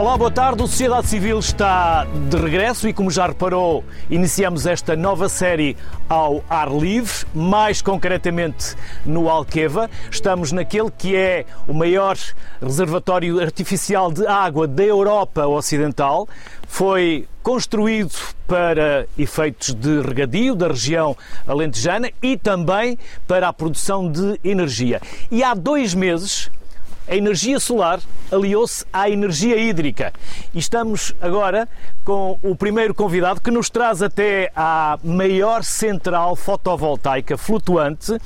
Olá, boa tarde. O Sociedade Civil está de regresso e, como já reparou, iniciamos esta nova série ao ar livre, mais concretamente no Alqueva. Estamos naquele que é o maior reservatório artificial de água da Europa Ocidental. Foi construído para efeitos de regadio da região alentejana e também para a produção de energia. E há dois meses a energia solar aliou-se à energia hídrica. E estamos agora com o primeiro convidado que nos traz até à maior central fotovoltaica flutuante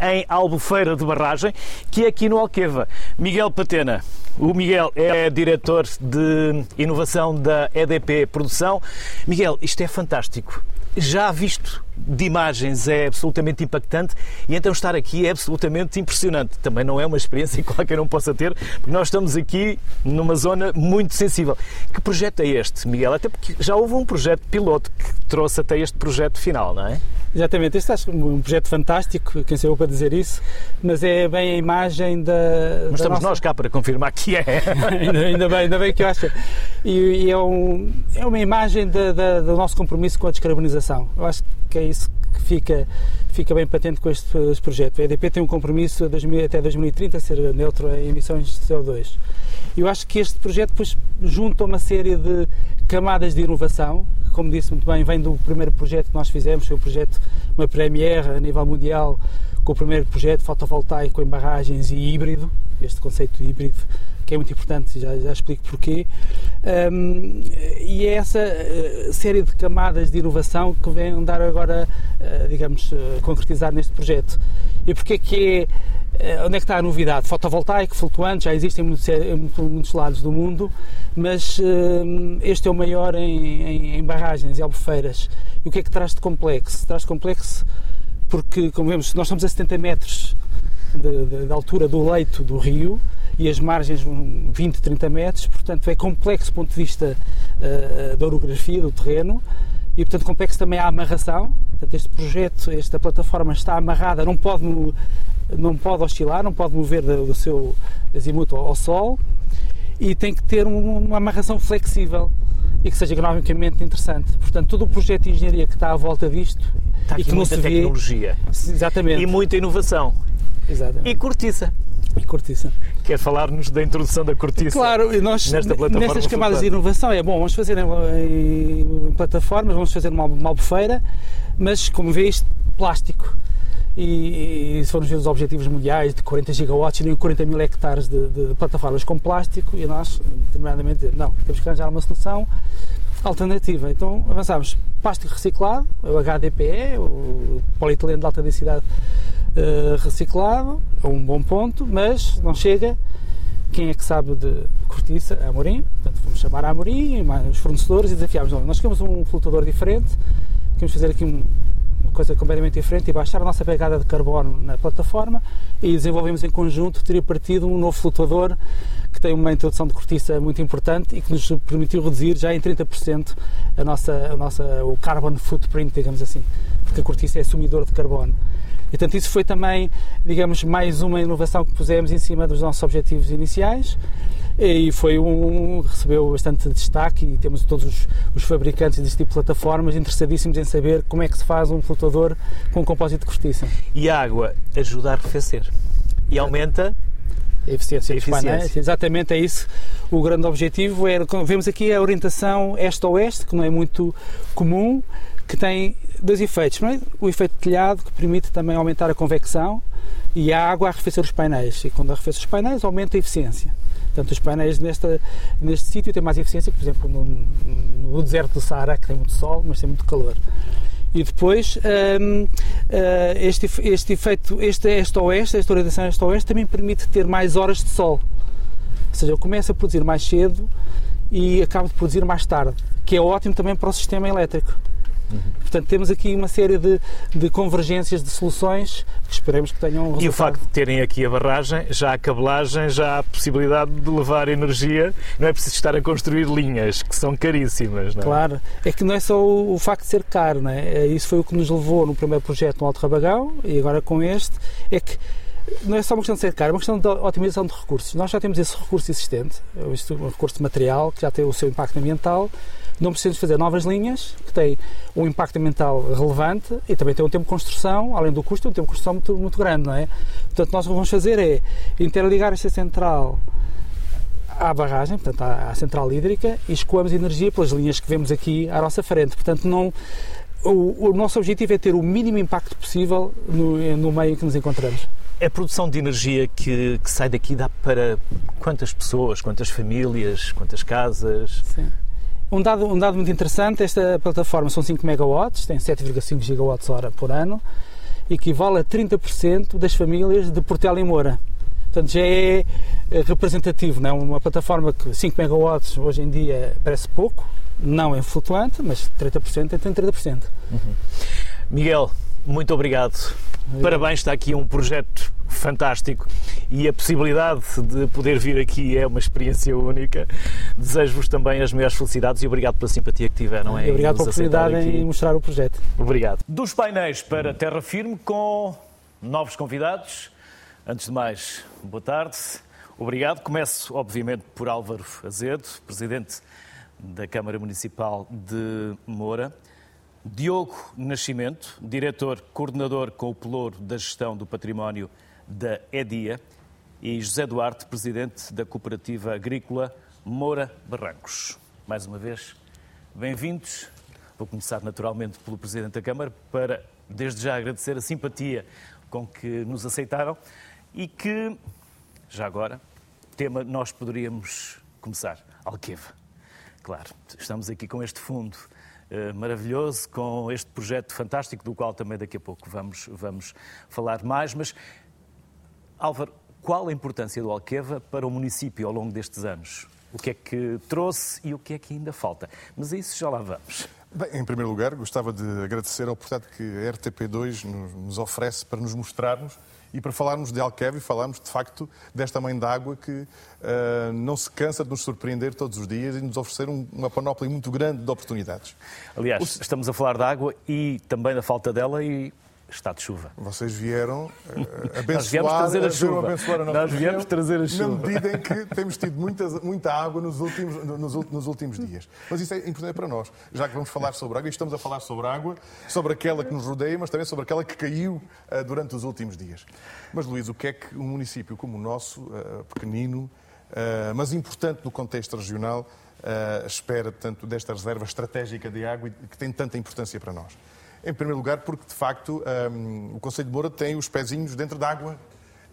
em Albufeira de Barragem, que é aqui no Alqueva. Miguel Patena. O Miguel é diretor de inovação da EDP Produção. Miguel, isto é fantástico. Já visto de imagens é absolutamente impactante e então estar aqui é absolutamente impressionante. Também não é uma experiência que qualquer um possa ter, porque nós estamos aqui numa zona muito sensível. Que projeto é este, Miguel? Até porque já houve um projeto piloto que trouxe até este projeto final, não é? Exatamente, este é um projeto fantástico, quem sou eu para dizer isso, mas é bem a imagem da. Mas da estamos nossa... nós cá para confirmar que é. ainda, ainda, bem, ainda bem que eu acho. E, e é, um, é uma imagem da, da, do nosso compromisso com a descarbonização. Eu acho que é isso que fica, fica bem patente com este, este projeto. A EDP tem um compromisso até 2030 a ser neutro em emissões de CO2. Eu acho que este projeto depois junta uma série de camadas de inovação, como disse muito bem, vem do primeiro projeto que nós fizemos, foi o projeto, uma premiere a nível mundial, com o primeiro projeto fotovoltaico em barragens e híbrido, este conceito híbrido que é muito importante, já, já explico porquê. Um, e é essa uh, série de camadas de inovação que vem dar agora, uh, digamos, uh, concretizar neste projeto. E porquê que é, onde é que está a novidade? Fotovoltaico, flutuante, já existem em muitos lados do mundo, mas este é o maior em, em, em barragens e albufeiras. E o que é que traz de complexo? Traz de complexo porque, como vemos, nós estamos a 70 metros de altura do leito do rio, e as margens 20, 30 metros, portanto é complexo do ponto de vista uh, da orografia do terreno. E portanto complexo também a amarração. Portanto, este projeto, esta plataforma está amarrada, não pode, não pode oscilar, não pode mover do seu azimuto ao sol. E tem que ter uma amarração flexível e que seja economicamente interessante. Portanto, todo o projeto de engenharia que está à volta disto está e que não se vê, tecnologia. Exatamente. E muita inovação. Exatamente. E cortiça. E cortiça. Quer falar-nos da introdução da cortiça? Claro, nós nesta plataforma nestas camadas de inovação é bom, vamos fazer em, em, plataformas, vamos fazer numa, numa albufeira, mas como vês, plástico. E, e, ver os objetivos mundiais de 40 gigawatts, teriam 40 mil hectares de, de, plataformas com plástico e nós, determinadamente, não, temos que arranjar uma solução alternativa. Então avançámos plástico reciclado, o HDPE, o polietileno de alta densidade uh, reciclado, é um bom ponto, mas não chega. Quem é que sabe de cortiça? A Amorim. Portanto, vamos chamar a Amorim, os fornecedores e desafiámos. Nós queremos um flutuador diferente, queremos fazer aqui um, coisa completamente diferente e baixar a nossa pegada de carbono na plataforma e desenvolvemos em conjunto, teria partido um novo flutuador que tem uma introdução de cortiça muito importante e que nos permitiu reduzir já em 30% a nossa, a nossa, o carbon footprint, digamos assim, porque a cortiça é assumidor de carbono. E, portanto, isso foi também, digamos, mais uma inovação que pusemos em cima dos nossos objetivos iniciais e foi um recebeu bastante destaque e temos todos os, os, fabricantes deste tipo de plataformas interessadíssimos em saber como é que se faz um flutuador com compósito de cortiça. E a água ajuda a arrefecer e aumenta a eficiência, eficiência. Painéis, exatamente é isso. O grande objetivo é, vemos aqui a orientação este-oeste, que não é muito comum, que tem dois efeitos. Primeiro, o efeito telhado, que permite também aumentar a convecção e a água a arrefecer os painéis. E quando arrefecer os painéis, aumenta a eficiência. Portanto, os painéis nesta, neste sítio têm mais eficiência que, por exemplo, no, no, deserto do Saara, que tem muito sol, mas tem muito calor. E depois, um, uh, eh, este, este efeito, este este-oeste, esta orientação este-oeste, também permite ter mais horas de sol. Ou seja, eu começo a produzir mais cedo e acabo de produzir mais tarde, que é ótimo também para o sistema elétrico. Uhum. Portanto, temos aqui uma série de, de convergências de soluções que esperemos que tenham resultado. E o facto de terem aqui a barragem, já a cabelagem, já a possibilidade de levar energia, não é preciso estar a construir linhas que são caríssimas. Não é? Claro, é que não é só o, o facto de ser caro, não é? é isso foi o que nos levou no primeiro projeto no Alto Rabagão e agora com este, é que não é só uma questão de ser caro, é uma questão de otimização de recursos. Nós já temos esse recurso existente, um recurso material que já tem o seu impacto ambiental. Não precisamos fazer novas linhas que têm um impacto ambiental relevante e também tem um tempo de construção, além do custo, um tempo de construção muito, muito grande, não é? Portanto, nós o que vamos fazer é interligar esta central à barragem, portanto à, à central hídrica, e escoamos energia pelas linhas que vemos aqui à nossa frente. Portanto, não, o, o nosso objetivo é ter o mínimo impacto possível no, no meio em que nos encontramos. A produção de energia que, que, sai daqui dá para quantas pessoas, quantas famílias, quantas casas? Sim. Um dado, um dado muito interessante, esta plataforma são 5 megawatts, tem 7,5 gigawatts hora por ano, equivale a 30% das famílias de Portela e Moura. Portanto, já é representativo, não é? Uma plataforma que 5 megawatts hoje em dia parece pouco, não é flutuante, mas 30% é 30%. Uhum. Miguel, muito obrigado. Parabéns, está aqui um projeto fantástico e a possibilidade de poder vir aqui é uma experiência única. Desejo-vos também as maiores felicidades e obrigado pela simpatia que tiveram em Obrigado pela oportunidade em mostrar o projeto. Obrigado. Dos painéis para Terra Firme com novos convidados. Antes de mais, boa tarde. Obrigado. Começo, obviamente, por Álvaro Azedo, Presidente da Câmara Municipal de Moura. Diogo Nascimento, diretor coordenador com o pelouro da gestão do património da EDIA, e José Duarte, presidente da Cooperativa Agrícola Moura Barrancos. Mais uma vez, bem-vindos. Vou começar naturalmente pelo presidente da Câmara para, desde já, agradecer a simpatia com que nos aceitaram e que, já agora, tema nós poderíamos começar, Alqueva. Claro, estamos aqui com este fundo uh, maravilhoso, com este projeto fantástico, do qual também daqui a pouco vamos, vamos falar mais. Mas, Álvaro, qual a importância do Alqueva para o município ao longo destes anos? O que é que trouxe e o que é que ainda falta? Mas a isso já lá vamos. Bem, em primeiro lugar, gostava de agradecer a oportunidade que a RTP2 nos oferece para nos mostrarmos e para falarmos de Alqueva e falarmos, de facto, desta mãe d'água que uh, não se cansa de nos surpreender todos os dias e nos oferecer um, uma panóplia muito grande de oportunidades. Aliás, o... estamos a falar de água e também da falta dela e está de chuva. Vocês vieram uh, abençoar, Nós viemos trazer a chuva. A Nós viemos trazer a chuva. Na medida em que temos tido muita, muita água nos últimos, nos, nos, últimos dias. Mas isso é importante para nós, já que vamos falar sobre água, e estamos a falar sobre água, sobre aquela que nos rodeia, mas também sobre aquela que caiu uh, durante os últimos dias. Mas, Luís, o que é que um município como o nosso, uh, pequenino, mas importante no contexto regional, espera, tanto desta reserva estratégica de água que tem tanta importância para nós? Em primeiro lugar, porque de facto um, o Conselho de Moura tem os pezinhos dentro d'água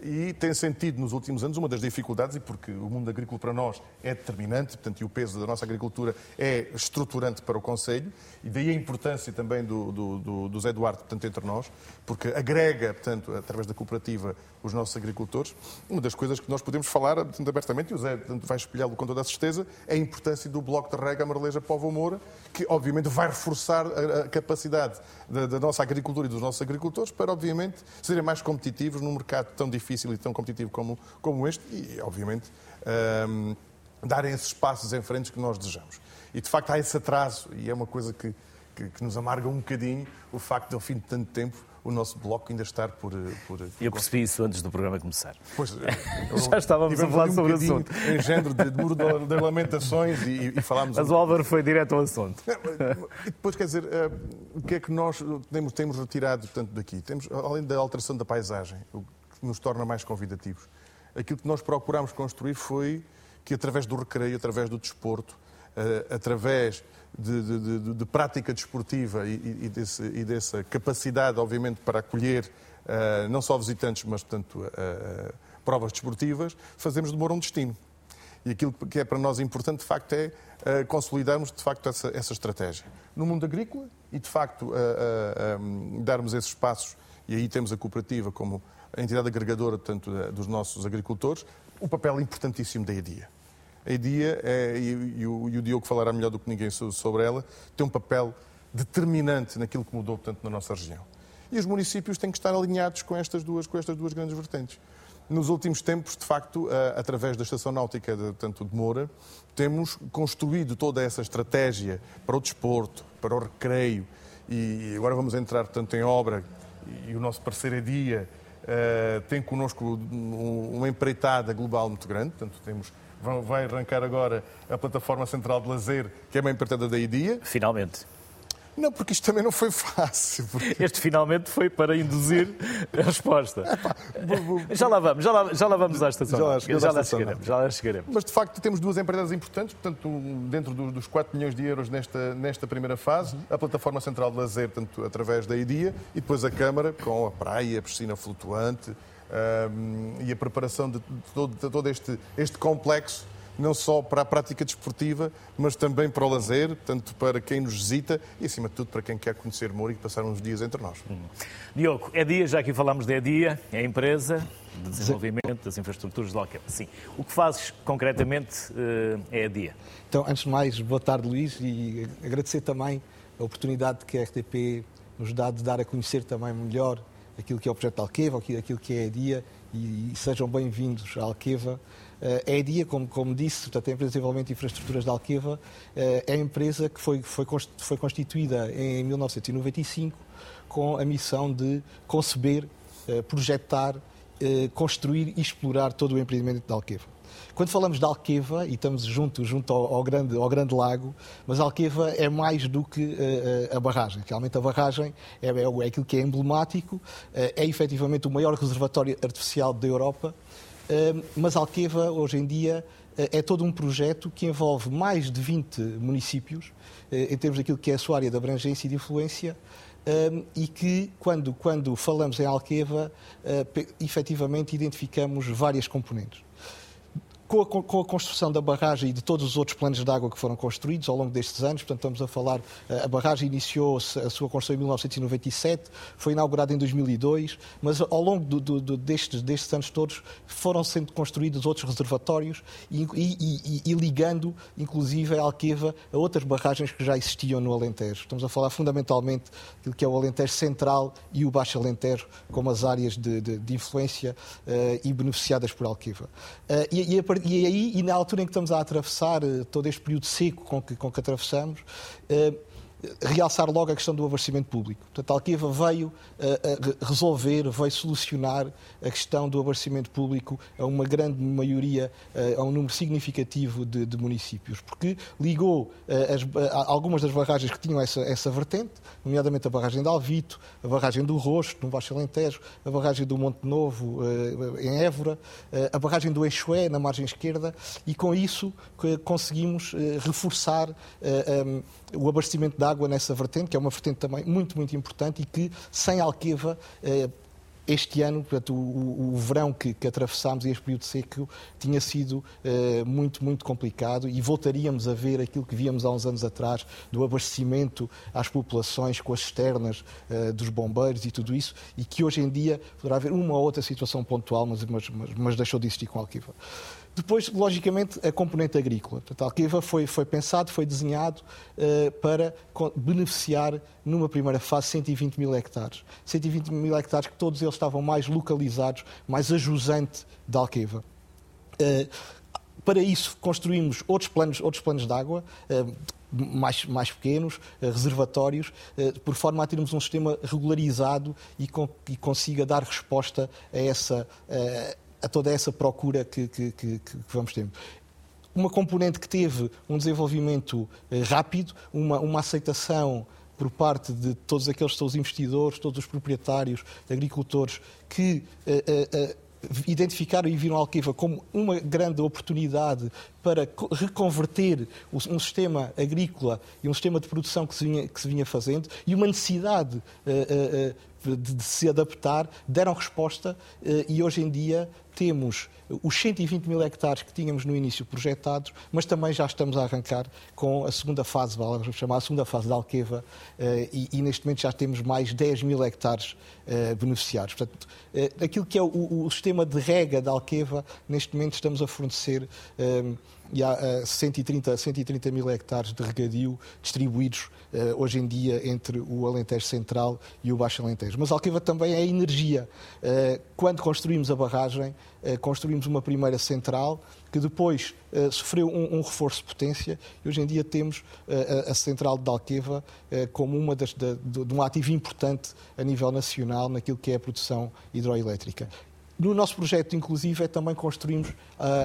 e tem sentido nos últimos anos uma das dificuldades, e porque o mundo agrícola para nós é determinante, portanto, e o peso da nossa agricultura é estruturante para o Conselho, e daí a importância também do, do, do, do Zé Duarte, portanto, entre nós, porque agrega, portanto, através da cooperativa, os nossos agricultores. Uma das coisas que nós podemos falar, portanto, abertamente, e o Zé portanto, vai espelhá-lo com toda a certeza, é a importância do Bloco de Rega Marleja Povo Moura, que obviamente vai reforçar a, a capacidade da, da, nossa agricultura e dos nossos agricultores para, obviamente, serem mais competitivos num mercado tão difícil e tão competitivo como, como este e, obviamente, um, darem esses passos em frente que nós desejamos. E, de facto, há esse atraso, e é uma coisa que, que, que nos amarga um bocadinho, o facto de, ao fim de tanto tempo, o nosso bloco ainda estar por. por eu percebi isso antes do programa começar. Pois, Já estávamos a falar um sobre o assunto. Em género de, de, de lamentações e, e falámos. Mas o Álvaro foi direto ao assunto. E depois, quer dizer, o que é que nós temos, temos retirado tanto daqui? Temos, além da alteração da paisagem, o nos torna mais convidativos, aquilo que nós procuramos construir foi que, através do recreio, através do desporto, uh, através de, de, de, de prática desportiva e, e, desse, e, dessa capacidade, obviamente, para acolher uh, não só visitantes, mas, portanto, uh, provas desportivas, fazemos de Moura um destino. E aquilo que é para nós importante, de facto, é uh, consolidarmos, de facto, essa, essa, estratégia. No mundo agrícola e, de facto, um, darmos esses passos, e aí temos a cooperativa como a entidade agregadora, portanto, dos nossos agricultores, o papel importantíssimo da EDIA a IDIA, é, e, e, o, e o Diogo falará melhor do que ninguém sobre ela, tem um papel determinante naquilo que mudou, portanto, na nossa região. E os municípios têm que estar alinhados com estas duas, com estas duas grandes vertentes. Nos últimos tempos, de facto, através da Estação Náutica de, tanto de Moura, temos construído toda essa estratégia para o desporto, para o recreio, e agora vamos entrar, portanto, em obra, e o nosso parceiro é Dia, uh, tem connosco uma empreitada global muito grande, portanto temos vai arrancar agora a plataforma central de lazer, que é uma empreitada da IDIA. Finalmente. Não, porque isto também não foi fácil. Porque... Este finalmente foi para induzir a resposta. já lá vamos, já lá, já lá vamos à estação. Já lá, já lá chegaremos, já lá chegaremos. Mas de facto temos duas empresas importantes, portanto, dentro dos 4 milhões de euros nesta, nesta primeira fase, a plataforma central de lazer, portanto, através da IDIA, e depois a Câmara, com a praia, a piscina flutuante um, e a preparação de todo, de todo este, este complexo não só para a prática desportiva, mas também para o lazer, tanto para quem nos visita e, acima de tudo, para quem quer conhecer Moura e passar uns dias entre nós. Hum. Diogo, é dia, já aqui falámos de é dia, é a empresa de desenvolvimento das infraestruturas de Alqueva. Sim. O que fazes concretamente uh, é a dia? Então, antes de mais, boa tarde, Luís, e agradecer também a oportunidade que a RTP nos dá de dar a conhecer também melhor aquilo que é o projeto Alqueva, aquilo que é a dia, e, e sejam bem-vindos à Alqueva. Eh, é a DIA, como, como disse, portanto, a Empresa de Desenvolvimento de Infraestruturas de Alqueva, eh, é a empresa que foi, foi, foi constituída em 1995 com a missão de conceber, eh, projetar, construir e explorar todo o empreendimento de Alqueva. Quando falamos de Alqueva, e estamos junto, junto ao, ao, grande, ao grande lago, mas Alqueva é mais do que uh, a barragem. Realmente a barragem é, é, é aquilo que é emblemático, uh, é efetivamente o maior reservatório artificial da Europa mas Alqueva, hoje em dia, eh, é todo um projeto que envolve mais de 20 municípios, eh, em termos daquilo que é a sua área de abrangência e de influência, e que, quando, quando falamos em Alqueva, eh, efetivamente identificamos várias componentes com a, com a, construção da barragem e de todos os outros planos de água que foram construídos ao longo destes anos, portanto estamos a falar, eh, a barragem iniciou a sua construção em 1997, foi inaugurada em 2002, mas ao longo do, do, destes, destes anos todos foram sendo construídos outros reservatórios e, e, e, e, ligando, inclusive, a Alqueva a outras barragens que já existiam no Alentejo. Estamos a falar fundamentalmente do que é o Alentejo Central e o Baixo Alentejo como as áreas de, de, de influência uh, e beneficiadas por Alqueva. Uh, e, a, e aí, e na altura em que estamos a atravessar eh, todo este período seco com que, com que atravessamos, eh, realçar logo a questão do abastecimento público. Portanto, a Alqueva veio uh, resolver, veio solucionar a questão do abastecimento público a uma grande maioria, uh, a um número significativo de, de municípios, porque ligou as, algumas das barragens que tinham essa, essa vertente, nomeadamente a barragem de Alvito, a barragem do Rosto, no Baixo Alentejo, a barragem do Monte Novo, em Évora, a barragem do Eixoé, na margem esquerda, e com isso conseguimos reforçar o abastecimento de água nessa vertente, que é uma vertente também muito, muito importante e que, sem Alqueva, eh, este ano, portanto, o, o, verão que, que atravessámos e este período seco tinha sido eh, muito, muito complicado e voltaríamos a ver aquilo que víamos há uns anos atrás do abastecimento às populações com as externas eh, dos bombeiros e tudo isso e que hoje em dia poderá haver uma ou outra situação pontual, mas, mas, mas deixou de existir com Alquiva. Depois, logicamente, a componente agrícola. Portanto, a Alqueva foi, foi pensado, foi desenhado uh, para beneficiar, numa primeira fase, 120 mil hectares. 120 mil hectares que todos eles estavam mais localizados, mais a jusante da Alqueva. Uh, para isso, construímos outros planos, outros planos de água, uh, mais, mais pequenos, reservatórios, por forma a termos um sistema regularizado e, com, e consiga dar resposta a essa a toda essa procura que, que, que, que vamos ter uma componente que teve um desenvolvimento eh, rápido, uma, uma aceitação por parte de todos aqueles que são os investidores, todos os proprietários, agricultores, que uh, uh, uh, identificaram e viram a Alqueva como uma grande oportunidade para reconverter um sistema agrícola e um sistema de produção que se vinha, que se vinha fazendo e uma necessidade de, se adaptar, deram resposta e hoje em dia temos os 120 mil hectares que tínhamos no início projetados, mas também já estamos a arrancar com a segunda fase, vamos chamar a segunda fase da Alqueva, eh, e, e, neste momento já temos mais 10 mil hectares uh, beneficiados. Portanto, uh, aquilo que é o, o, sistema de rega da Alqueva, neste momento estamos a fornecer e há uh, 130, 130 mil hectares de regadio distribuídos hoje em dia entre o Alentejo Central e o Baixo Alentejo. Mas Alqueva também é energia. Quando construímos a barragem, construímos uma primeira central que depois uh, sofreu um, um, reforço de potência e hoje em dia temos uh, a, a, central de Alqueva uh, como uma das, de, de, um ativo importante a nível nacional naquilo que é a produção hidroelétrica. No nosso projeto, inclusive, é também construímos uh,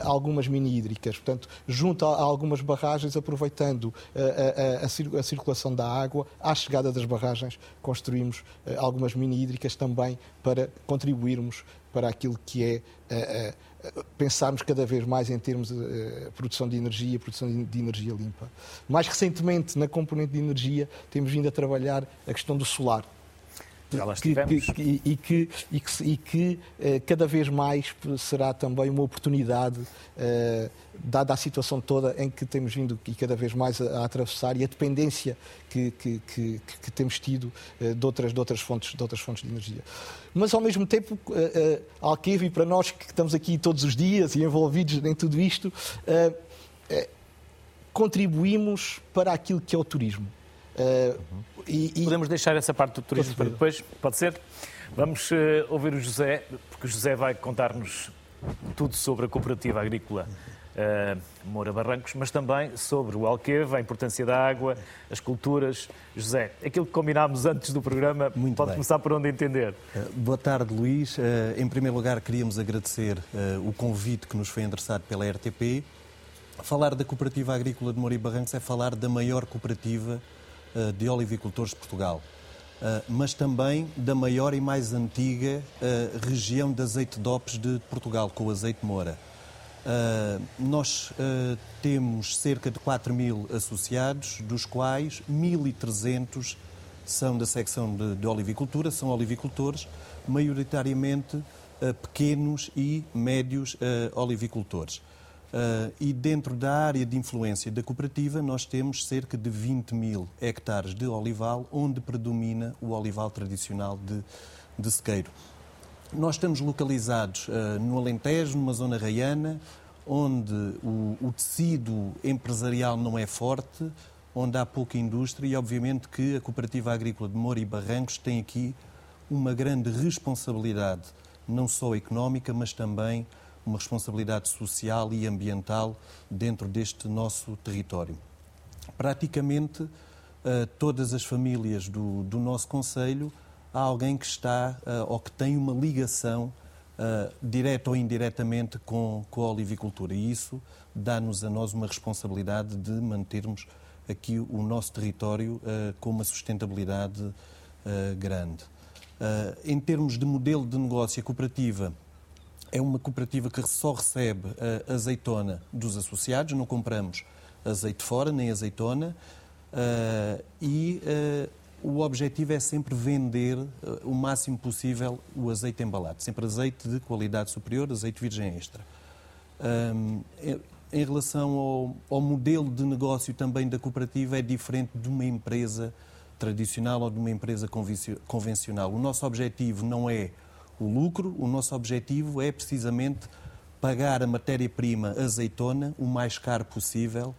algumas mini-hídricas, portanto, junto a, a, algumas barragens, aproveitando uh, a, a, a, circulação da água, à chegada das barragens, construímos uh, algumas mini-hídricas também para contribuirmos para aquilo que é pensarmos cada vez mais em termos de produção de energia, produção de, de energia limpa. Mais recentemente, na componente de energia, temos vindo a trabalhar a questão do solar. Já lá estivemos. Que, e que, e que, e que uh, cada vez mais será também uma oportunidade, uh, dada a situação toda em que temos vindo e cada vez mais a, a atravessar e a dependência que, que, que, que temos tido uh, de, outras, de, outras fontes, de outras fontes de energia. Mas, ao mesmo tempo, Alqueva, e para nós que estamos aqui todos os dias e envolvidos em tudo isto, contribuímos para aquilo que é o turismo. Uh, e, e... Podemos deixar essa parte do turismo para depois, pode ser? Vamos uh, ouvir o José, porque o José vai contar-nos tudo sobre a cooperativa agrícola uh, Moura Barrancos, mas também sobre o Alqueva, a importância da água, as culturas. José, aquilo que combinámos antes do programa, Muito pode bem. começar por onde entender. Uh, boa tarde, Luís. Em primeiro lugar, queríamos agradecer o convite que nos foi endereçado pela RTP. Falar da Cooperativa Agrícola de Moura e Barrancos é falar da maior cooperativa de olivicultores de Portugal, eh, mas também da maior e mais antiga eh, região de azeite DOPS de Portugal, com o azeite Moura. Nós temos cerca de 4 mil associados, dos quais 1.300 são da secção de, de olivicultura, são olivicultores, maioritariamente pequenos e médios olivicultores. Uh, e dentro da área de influência da cooperativa, nós temos cerca de 20 mil hectares de olival, onde predomina o olival tradicional de, de sequeiro. Nós estamos localizados uh, no Alentejo, numa zona raiana, onde o, o, tecido empresarial não é forte, onde há pouca indústria e, obviamente, que a Cooperativa Agrícola de Moura e Barrancos tem aqui uma grande responsabilidade, não só económica, mas também uma responsabilidade social e ambiental dentro deste nosso território. Praticamente eh, todas as famílias do, do nosso Conselho há alguém que está eh, ou que tem uma ligação uh, direta ou indiretamente com, com a olivicultura. E isso dá-nos a nós uma responsabilidade de mantermos aqui o nosso território uh, com uma sustentabilidade uh, grande. em termos de modelo de negócio, a cooperativa é uma cooperativa que só recebe a azeitona dos associados, não compramos azeite fora, nem azeitona, uh, e uh, o objetivo é sempre vender o máximo possível o azeite embalado, sempre azeite de qualidade superior, azeite virgem extra. Em relação ao, ao, modelo de negócio também da cooperativa, é diferente de uma empresa tradicional ou de uma empresa convencional. O nosso objetivo não é o lucro, o nosso objetivo é precisamente pagar a matéria-prima azeitona o mais caro possível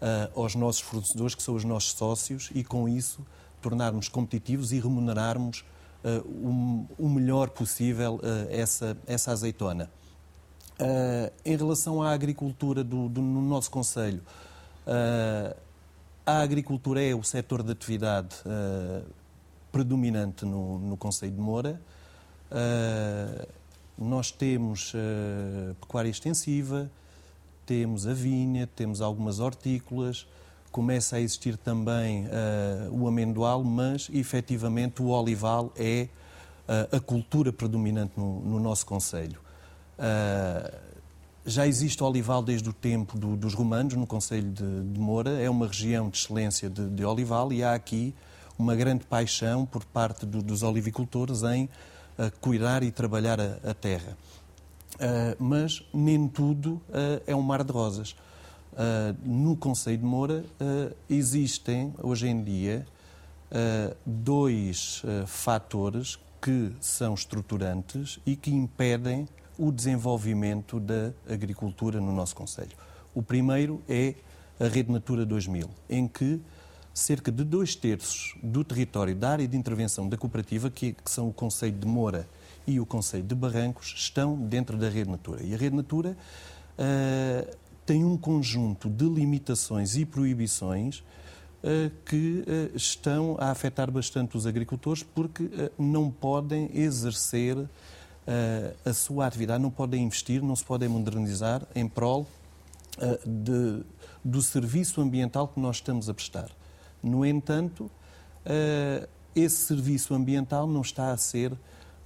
uh, aos nossos fornecedores, que são os nossos sócios, e com isso tornarmos competitivos e remunerarmos uh, o, o, melhor possível uh, essa, essa azeitona. em relação à agricultura do, do no nosso Conselho, a agricultura é o setor de atividade predominante no, no Conselho de Moura. Uh, nós temos uh, pecuária extensiva, temos a vinha, temos algumas hortícolas, começa a existir também uh, o amendoal, mas efetivamente o olival é a cultura predominante no, no nosso Conselho. já existe olival desde o tempo do, dos romanos, no Conselho de, de, Moura, é uma região de excelência de, de olival e há aqui uma grande paixão por parte do, dos olivicultores em a cuidar e trabalhar a, a terra. Uh, mas nem tudo uh, é um mar de rosas. Uh, no Conselho de Moura existem, hoje em dia, dois fatores que são estruturantes e que impedem o desenvolvimento da agricultura no nosso Conselho. O primeiro é a Rede Natura 2000, em que cerca de dois terços do território da área de intervenção da cooperativa, que, que são o Conselho de Moura e o Conselho de Barrancos, estão dentro da Rede Natura. E a Rede Natura uh, tem um conjunto de limitações e proibições uh, que uh, estão a afetar bastante os agricultores porque não podem exercer a sua atividade, não podem investir, não se podem modernizar em prol de, do serviço ambiental que nós estamos a prestar. No entanto, esse serviço ambiental não está a ser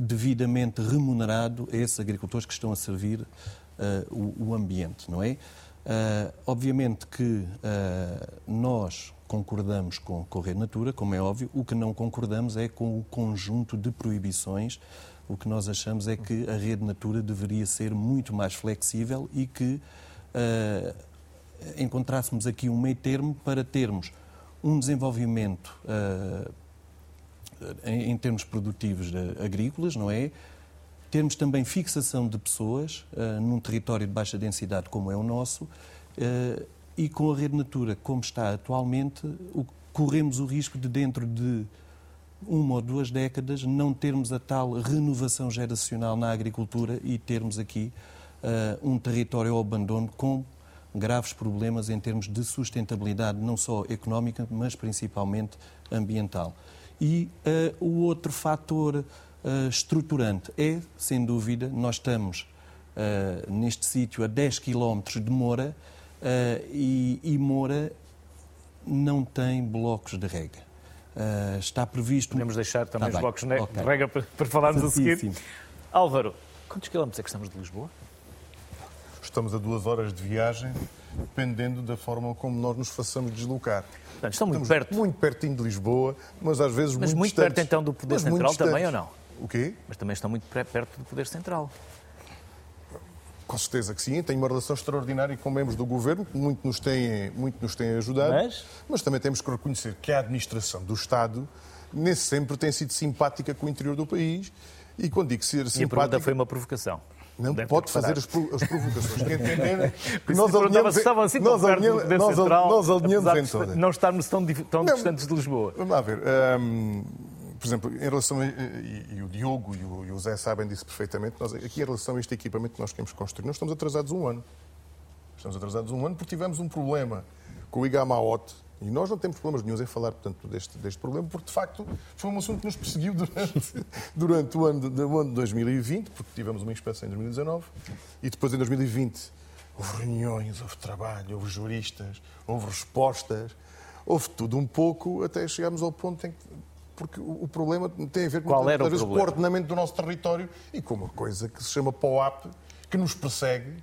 devidamente remunerado a esses agricultores que estão a servir uh, o, ambiente, não é? Uh, obviamente que uh, nós concordamos com Correr Natura, como é óbvio, o que não concordamos é com o conjunto de proibições. O que nós achamos é que a rede Natura deveria ser muito mais flexível e que encontrássemos aqui um meio termo para termos um desenvolvimento em, em termos produtivos agrícolas, não é? Termos também fixação de pessoas uh, num território de baixa densidade como é o nosso uh, e com a rede Natura como está atualmente, o, corremos o risco de dentro de uma ou duas décadas não termos a tal renovação geracional na agricultura e termos aqui uh, um território ao abandono com graves problemas em termos de sustentabilidade, não só económica, mas principalmente ambiental. E uh, o outro fator uh, estruturante é, sem dúvida, nós estamos uh, neste sítio a 10 km de Moura e, e, Moura não tem blocos de rega. está previsto. Podemos deixar também tá os blocos de okay. rega para, para falarmos a seguir. Álvaro, quantos quilómetros é que estamos de Lisboa? Estamos a duas horas de viagem, dependendo da forma como nós nos façamos deslocar. Portanto, estão muito Estamos perto. Muito pertinho de Lisboa, mas às vezes mas muito muito perto então do Poder Central também ou não? O quê? Mas também estão muito perto do Poder Central. Com certeza que sim, tem uma relação extraordinária com membros do governo, que muito nos têm, muito nos têm ajudado, mas... mas também temos que reconhecer que a administração do Estado nem sempre tem sido simpática com o interior do país. E quando digo ser simpática. E a pergunta foi uma provocação. Não pode fazer as, provocações que entender. Que nós alinhamos, estavam assim nós alinhamos, nós, nós alinhamos em todas. Não estarmos tão, tão não, distantes de Lisboa. Vamos lá ver. Um, por exemplo, em relação a, e, e, o Diogo e o, e o Zé sabem disso perfeitamente, nós, aqui em relação a este equipamento que nós queremos construir, nós estamos atrasados um ano. Estamos atrasados um ano porque tivemos um problema com o Igamaot, e nós não temos problemas nenhum em falar, portanto, deste, deste problema, porque, de facto, foi um assunto que nos perseguiu durante, durante o, ano de, o ano de 2020, porque tivemos uma inspeção em 2019, e depois, em 2020, houve reuniões, houve trabalho, houve juristas, houve respostas, houve tudo um pouco, até chegarmos ao ponto em que porque o problema tem a ver com, vezes, com o ordenamento do nosso território e com uma coisa que se chama POAP, que nos persegue,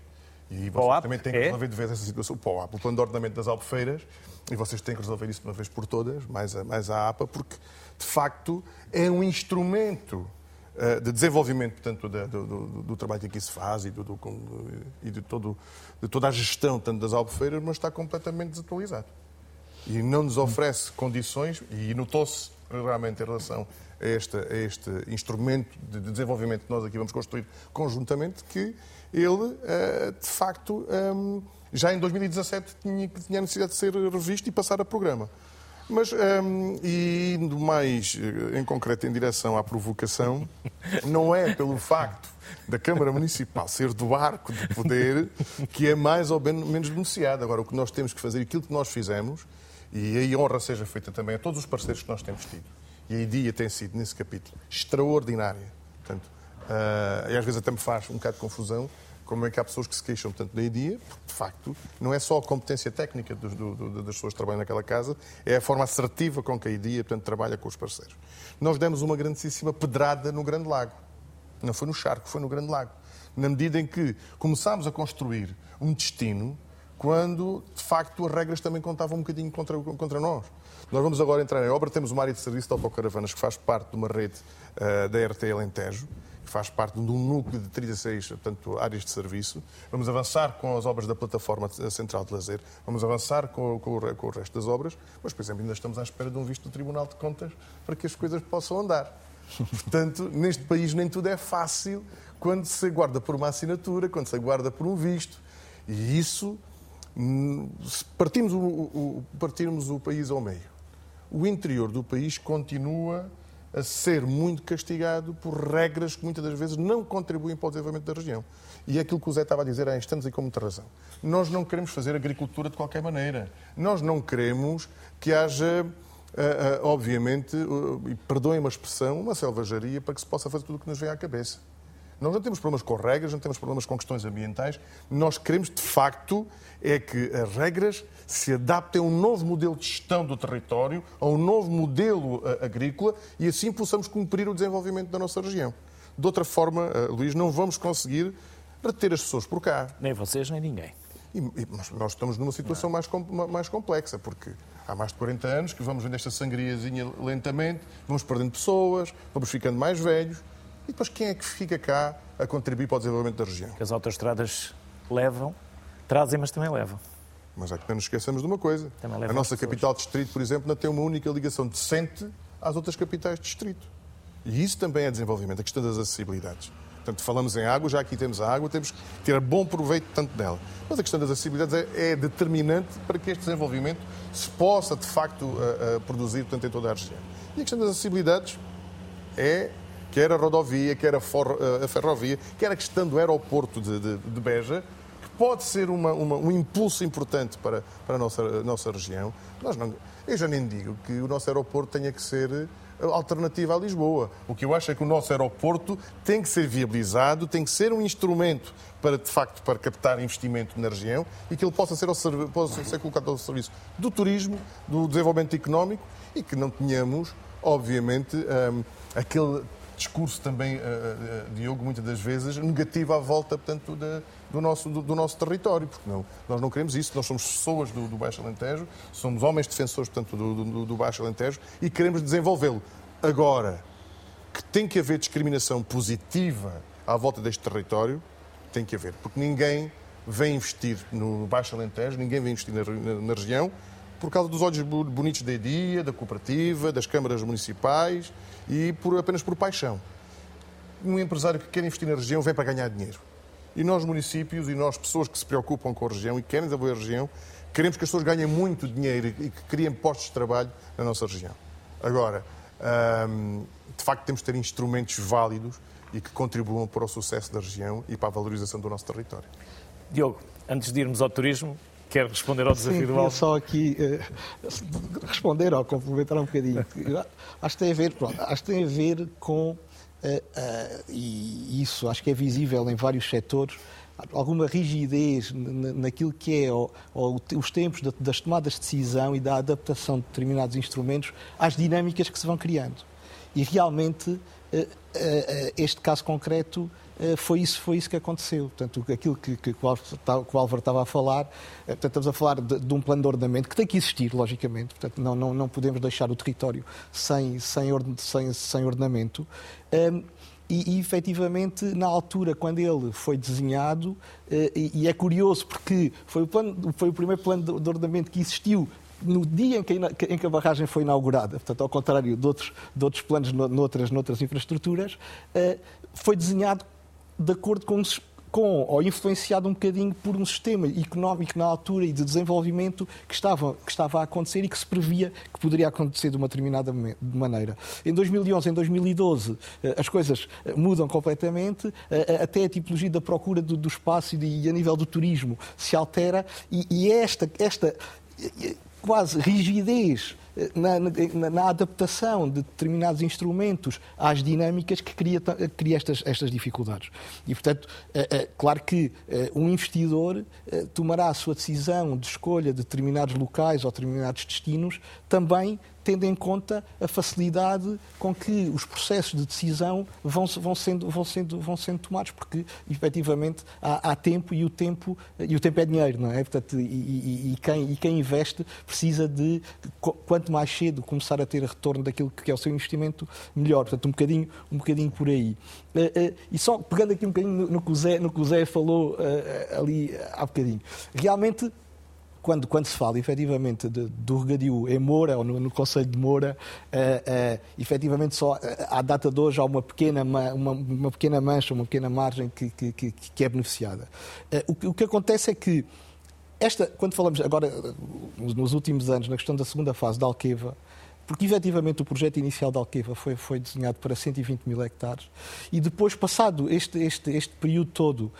e vocês também têm que é? resolver de vez essa situação. O POAP, o Plano de Ordenamento das Albufeiras, e vocês têm que resolver isso de uma vez por todas, mais a, mais a APA, porque, de facto, é um instrumento uh, de desenvolvimento portanto, do, do, do, trabalho que aqui se faz e, do, e de, todo, de toda a gestão tanto das albufeiras, mas está completamente desatualizado. E não nos oferece condições, e notou-se realmente em relação a este, a este instrumento de desenvolvimento que nós aqui vamos construir conjuntamente, que ele, eh, de facto, ehm, já em 2017 tinha, tinha necessidade de ser revisto e passar a programa. Mas, um, e indo mais eh, em concreto em direção à provocação, não é pelo facto da Câmara Municipal ser do arco do poder que é mais ou menos denunciado. Agora, o que nós temos que fazer, aquilo que nós fizemos, e aí honra seja feita também a todos os parceiros que nós temos tido, e a IDIA tem sido, nesse capítulo, extraordinária. Portanto, uh, e às vezes até me faz um bocado de confusão, como é que há pessoas que se queixam tanto da IDIA, porque de facto não é só a competência técnica do, do, das pessoas que trabalham naquela casa, é a forma assertiva com que a IDIA portanto, trabalha com os parceiros. Nós demos uma grandíssima pedrada no Grande Lago. Não foi no Charco, foi no Grande Lago. Na medida em que começámos a construir um destino quando, de facto, as regras também contavam um bocadinho contra, contra nós. Nós vamos agora entrar em obra, temos uma área de serviço de autocaravanas que faz parte de uma rede uh, da RT Alentejo, que faz parte de um núcleo de 36 portanto, áreas de serviço. Vamos avançar com as obras da plataforma central de lazer, vamos avançar com, com, o, com o resto das obras, mas, por exemplo, ainda estamos à espera de um visto do Tribunal de Contas para que as coisas possam andar. Portanto, neste país nem tudo é fácil quando se aguarda por uma assinatura, quando se aguarda por um visto. E isso, hum, se partimos o, o, partirmos o país ao meio, o interior do país continua a ser muito castigado por regras que muitas das vezes não contribuem para o desenvolvimento da região. E aquilo que o Zé estava a dizer há instantes e com muita razão. Nós não queremos fazer agricultura de qualquer maneira. Nós não queremos que haja, uh, uh, obviamente, uh, e perdoem uma expressão, uma selvageria para que se possa fazer tudo o que nos vem à cabeça. Nós não temos problemas com regras, não temos problemas com questões ambientais. Nós queremos, de facto, é que as regras se adaptem a um novo modelo de gestão do território, a um novo modelo agrícola e assim possamos cumprir o desenvolvimento da nossa região. De outra forma, Luís, não vamos conseguir reter as pessoas por cá. Nem vocês, nem ninguém. E, e nós, estamos numa situação mais, mais complexa, porque há mais de 40 anos que vamos vendo esta sangriazinha lentamente, vamos perdendo pessoas, vamos ficando mais velhos. E depois quem é que fica cá a contribuir para o desenvolvimento da região? As autoestradas levam, trazem, mas também levam. Mas é que não nos esqueçamos de uma coisa. A nossa capital distrito, por exemplo, não tem uma única ligação decente às outras capitais de distrito. E isso também é desenvolvimento, a questão das acessibilidades. Portanto, falamos em água, já aqui temos a água, temos que ter bom proveito tanto dela. Mas a questão das acessibilidades é, é determinante para que este desenvolvimento se possa, de facto, uh, uh, produzir portanto, em toda a região. E a questão das acessibilidades é quer a rodovia, quer a, for, uh, a ferrovia, quer a questão do aeroporto de, de, de Beja, que pode ser uma, uma, um impulso importante para, para a nossa, a nossa região. Nós não, eu já nem digo que o nosso aeroporto tenha que ser alternativa a Lisboa. O que eu acho é que o nosso aeroporto tem que ser viabilizado, tem que ser um instrumento para, de facto, para captar investimento na região e que ele possa ser, possa ser colocado ao serviço do turismo, do desenvolvimento económico e que não tenhamos, obviamente, um, aquele discurso também, uh, uh, Diogo, muitas das vezes negativo à volta, portanto, do, nosso, do, do, nosso território, porque não, nós não queremos isso, nós somos pessoas do, do Baixo Alentejo, somos homens defensores, portanto, do, do, do Baixo Alentejo e queremos desenvolvê-lo. Agora, que tem que haver discriminação positiva à volta deste território, tem que haver, porque ninguém vem investir no Baixo Alentejo, ninguém vem investir na, na, na região por causa dos olhos bonitos da EDIA, da cooperativa, das câmaras municipais e por, apenas por paixão. Um empresário que quer investir na região vem para ganhar dinheiro. E nós, municípios, e nós, pessoas que se preocupam com a região e querem desenvolver a região, queremos que as pessoas ganhem muito dinheiro e que criem postos de trabalho na nossa região. Agora, hum, de facto, temos de ter instrumentos válidos e que contribuam para o sucesso da região e para a valorização do nosso território. Diogo, antes de irmos ao turismo, Quer responder ao desafio Sim, do Alves? só aqui uh, responder ou complementar um bocadinho. acho que tem a ver, pronto, acho que tem a ver com, uh, uh, e isso acho que é visível em vários setores, alguma rigidez naquilo que é ou, ou os tempos das tomadas de decisão e da adaptação de determinados instrumentos às dinâmicas que se vão criando. E realmente este caso concreto foi isso, foi isso que aconteceu. Portanto, aquilo que, que, que o Álvaro estava a falar, eh, portanto, estamos a falar de, de, um plano de ordenamento que tem que existir, logicamente. Portanto, não, não, não podemos deixar o território sem, sem, sem, sem ordenamento. Um, e, e, efetivamente, na altura, quando ele foi desenhado, eh, e, e, é curioso porque foi o, plano, foi o primeiro plano de, de ordenamento que existiu no dia em que, a barragem foi inaugurada, portanto, ao contrário de outros, de outros planos noutras, noutras infraestruturas, foi desenhado de acordo com, com ou influenciado um bocadinho por um sistema económico na altura e de desenvolvimento que estava, que estava a acontecer e que se previa que poderia acontecer de uma determinada maneira. Em 2011, em 2012, eh, as coisas eh, mudam completamente, eh, até a tipologia da procura do, do espaço e a nível do turismo se altera e, e esta, esta quase rigidez na, na, na, adaptação de determinados instrumentos às dinâmicas que cria, cria estas, estas dificuldades. E, portanto, é, é, claro que é, um investidor é, tomará a sua decisão de escolha de determinados locais ou determinados destinos também tendo em conta a facilidade com que os processos de decisão vão, vão, sendo, vão, sendo, vão sendo tomados, porque efetivamente há, há tempo e o tempo, e o tempo é dinheiro, não é? Portanto, e, e, e, quem, e quem investe precisa de, quanto mais cedo começar a ter retorno daquilo que é o seu investimento, melhor. Portanto, um bocadinho, um bocadinho por aí. Eh, eh, e só pegando aqui um bocadinho no, que o Zé, no que o Zé falou eh, ali há bocadinho. Realmente, quando, quando se fala efetivamente de, do regadio em Moura, ou no, no Conselho de Moura, uh, uh, efetivamente só uh, à data de hoje há uma pequena, uma, uma pequena mancha, uma pequena margem que, que, que, que é beneficiada. Uh, o, o, que acontece é que esta, quando falamos agora, nos últimos anos, na questão da segunda fase da Alqueva, porque efetivamente o projeto inicial da Alqueva foi, foi desenhado para 120 mil hectares e depois, passado este, este, este período todo,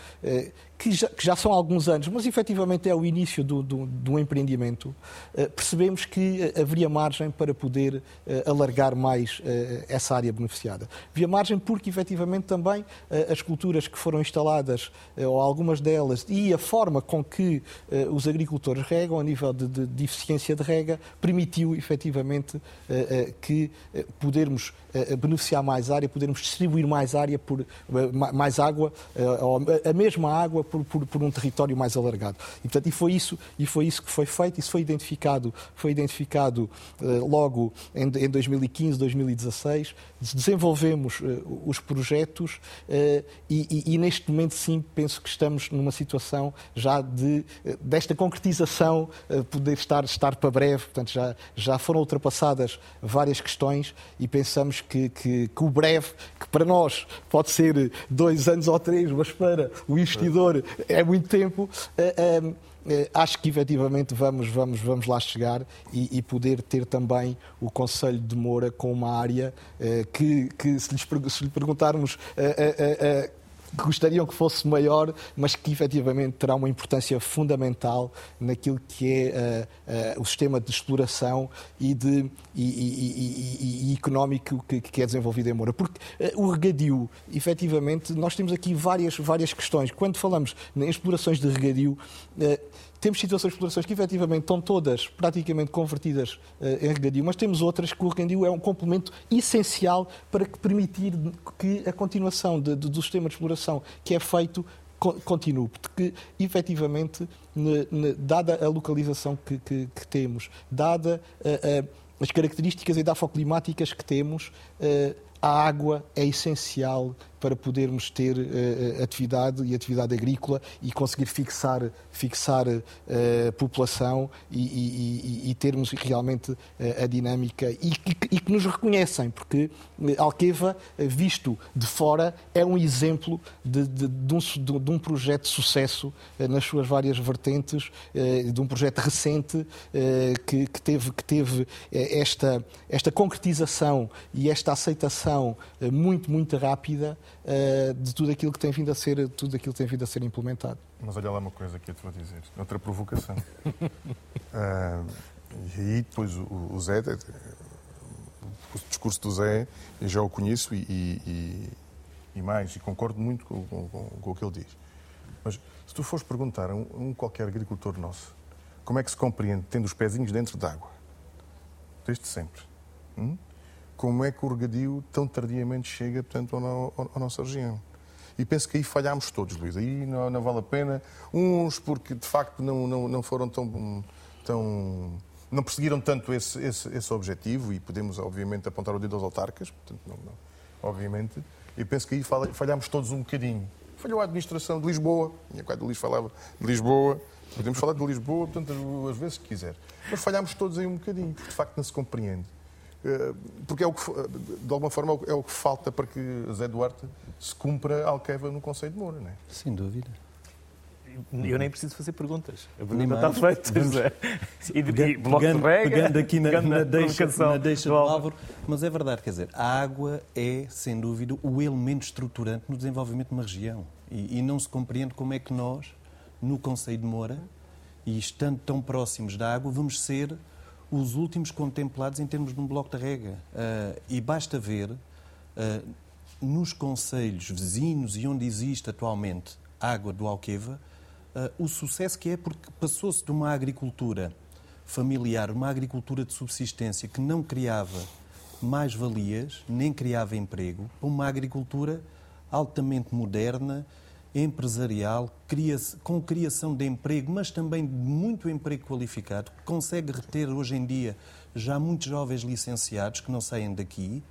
que já, que já, são alguns anos, mas efetivamente é o início do, do, do empreendimento, eh, percebemos que eh, haveria margem para poder eh, alargar mais essa área beneficiada. Havia margem porque efetivamente também as culturas que foram instaladas, ou algumas delas, e a forma com que os agricultores regam, a nível de, de, de eficiência de rega, permitiu efetivamente que podermos beneficiar mais área, podermos distribuir mais área por mais água, a mesma água por, por, por, um território mais alargado. E, portanto, e foi isso e foi isso que foi feito. Isso foi identificado, foi identificado logo em, em 2015, 2016. Desenvolvemos os projetos e, e, e, neste momento sim penso que estamos numa situação já de desta concretização poder estar estar para breve. Portanto, já já foram ultrapassadas várias questões e pensamos que, que, que o breve, que para nós pode ser dois anos ou três, mas para o investidor é muito tempo. Uh, uh, acho que efetivamente vamos, vamos, vamos lá chegar e, e, poder ter também o Conselho de Moura com uma área que, que se, lhes, se lhe perguntarmos que gostariam que fosse maior, mas que efetivamente terá uma importância fundamental naquilo que é uh, uh, o sistema de exploração e, de, e, e, e económico que, que, é desenvolvido em Moura. Porque uh, o regadio, efetivamente, nós temos aqui várias, várias questões. Quando falamos em explorações de regadio, temos situações de explorações que efetivamente estão todas praticamente convertidas uh, em regadio, mas temos outras que o regadio é um complemento essencial para que permitir que a continuação de, de, do sistema de exploração que é feito continue, porque efetivamente, ne, ne, dada a localização que, que, que temos, dada uh, uh, as características edafoclimáticas que temos, a água é essencial para podermos ter uh, atividade e atividade agrícola e conseguir fixar, fixar uh, população e, e, e, termos realmente uh, a dinâmica e, e, que nos reconhecem, porque Alqueva, visto de fora, é um exemplo de, de, de, um, de um, projeto de sucesso nas suas várias vertentes, de um projeto recente que, que, teve, que teve esta, esta concretização e esta aceitação muito, muito rápida de tudo aquilo que tem vindo a ser tudo aquilo que tem vindo a ser implementado. Mas olha lá uma coisa que eu te vou dizer, outra provocação. uh, e aí depois o, o Zé, o discurso do Zé, eu já o conheço e, e, e mais, e concordo muito com, com, com, o que ele diz. Mas se tu fores perguntar a um, um qualquer agricultor nosso como é que se compreende tendo os pezinhos dentro d'água, desde sempre, hum? Como é que o regadio tão tardiamente chega portanto, à, nossa região. E penso que aí falhámos todos, Luís. Aí não, não, vale a pena. Uns porque de facto não, não, não foram tão, tão. não perseguiram tanto esse, esse, esse objetivo e podemos, obviamente, apontar o dedo aos autarcas, portanto, não, não, obviamente. E penso que aí falhámos todos um bocadinho. Falhou a administração de Lisboa, minha quando o Luís falava de Lisboa, podemos falar de Lisboa, portanto, as vezes que quiser. Mas falhámos todos aí um bocadinho, porque de facto não se compreende. Eh, porque é o que, de alguma forma é o que falta para que Zé Duarte se cumpra a Alqueva no Conselho de Moura, não é? Sem dúvida. Eu nem preciso fazer perguntas. A pergunta está feita, José. E, e bloco pegando, de rega, pegando aqui na, na, na deixa, na deixa do Álvaro. Mas é verdade, quer dizer, a água é, sem dúvida, o elemento estruturante no desenvolvimento de uma região. E, e não se compreende como é que nós, no Conselho de Moura, e estando tão próximos da água, vamos ser os últimos contemplados em termos de um bloco de rega. Uh, e basta ver uh, nos conselhos vizinhos e onde existe atualmente água do Alqueva, uh, o sucesso que é porque passou-se de uma agricultura familiar, uma agricultura de subsistência que não criava mais valias, nem criava emprego, para uma agricultura altamente moderna, empresarial, com criação de emprego, mas também de muito emprego qualificado, que consegue reter hoje em dia já muitos jovens licenciados que não saem daqui,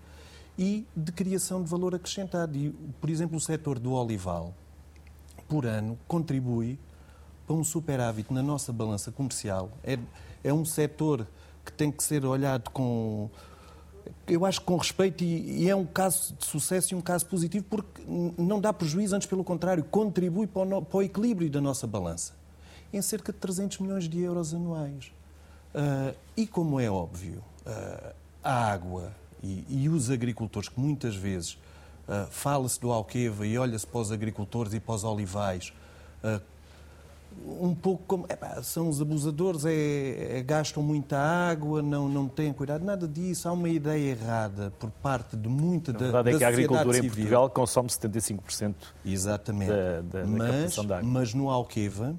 e de criação de valor acrescentado. E, por exemplo, o setor do olival, por ano, contribui para um superávit na nossa balança comercial. É, é um setor que tem que ser olhado com eu acho que com respeito, e, é um caso de sucesso e um caso positivo, porque não dá prejuízo, antes pelo contrário, contribui para o, para o equilíbrio da nossa balança, em cerca de 300 milhões de euros anuais. Uh, e como é óbvio, uh, a água e, e, os agricultores, que muitas vezes uh, fala-se do Alqueva e olha-se para os agricultores e para os olivais, um pouco como epá, são os abusadores, é, é, gastam muita água, não, não têm cuidado, nada disso. Há uma ideia errada por parte de muita da, a verdade é que a agricultura civil. em Portugal consome 75% Exatamente. Da, da, da mas, de água. Mas no Alqueva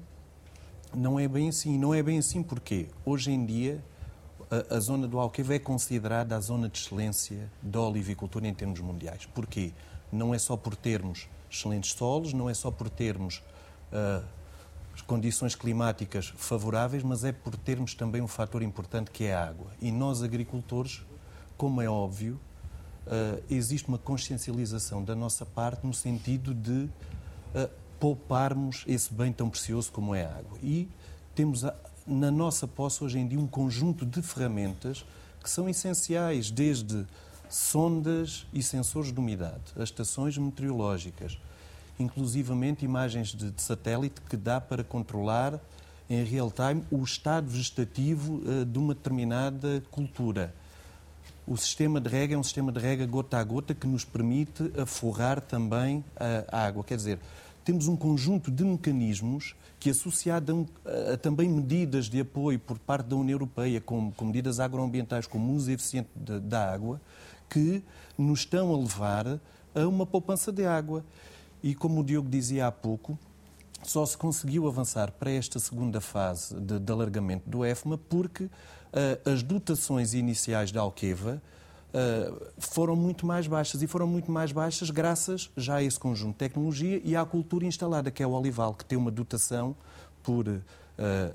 não é bem assim. Não é bem assim porque hoje em dia a, a zona do Alqueva é considerada a zona de excelência da olivicultura em termos mundiais. Porquê? Não é só por termos excelentes solos, não é só por termos uh, condições climáticas favoráveis, mas é por termos também um fator importante que é a água. E nós, agricultores, como é óbvio, uh, existe uma consciencialização da nossa parte no sentido de uh, pouparmos esse bem tão precioso como é a água. E temos na nossa posse hoje em dia um conjunto de ferramentas que são essenciais, desde sondas e sensores de umidade, as estações meteorológicas, inclusivamente imagens de, de satélite que dá para controlar em real time o estado vegetativo uh, de uma determinada cultura. O sistema de rega é um sistema de rega gota a gota que nos permite aforrar também a água. Quer dizer, temos um conjunto de mecanismos que, associado a, a, também medidas de apoio por parte da União Europeia, como, com medidas agroambientais, como uso eficiente da água, que nos estão a levar a uma poupança de água. E como o Diogo dizia há pouco, só se conseguiu avançar para esta segunda fase de, de alargamento do EFMA porque uh, as dotações iniciais da Alqueva uh, foram muito mais baixas e foram muito mais baixas graças já a esse conjunto de tecnologia e à cultura instalada, que é o olival, que tem uma dotação por uh,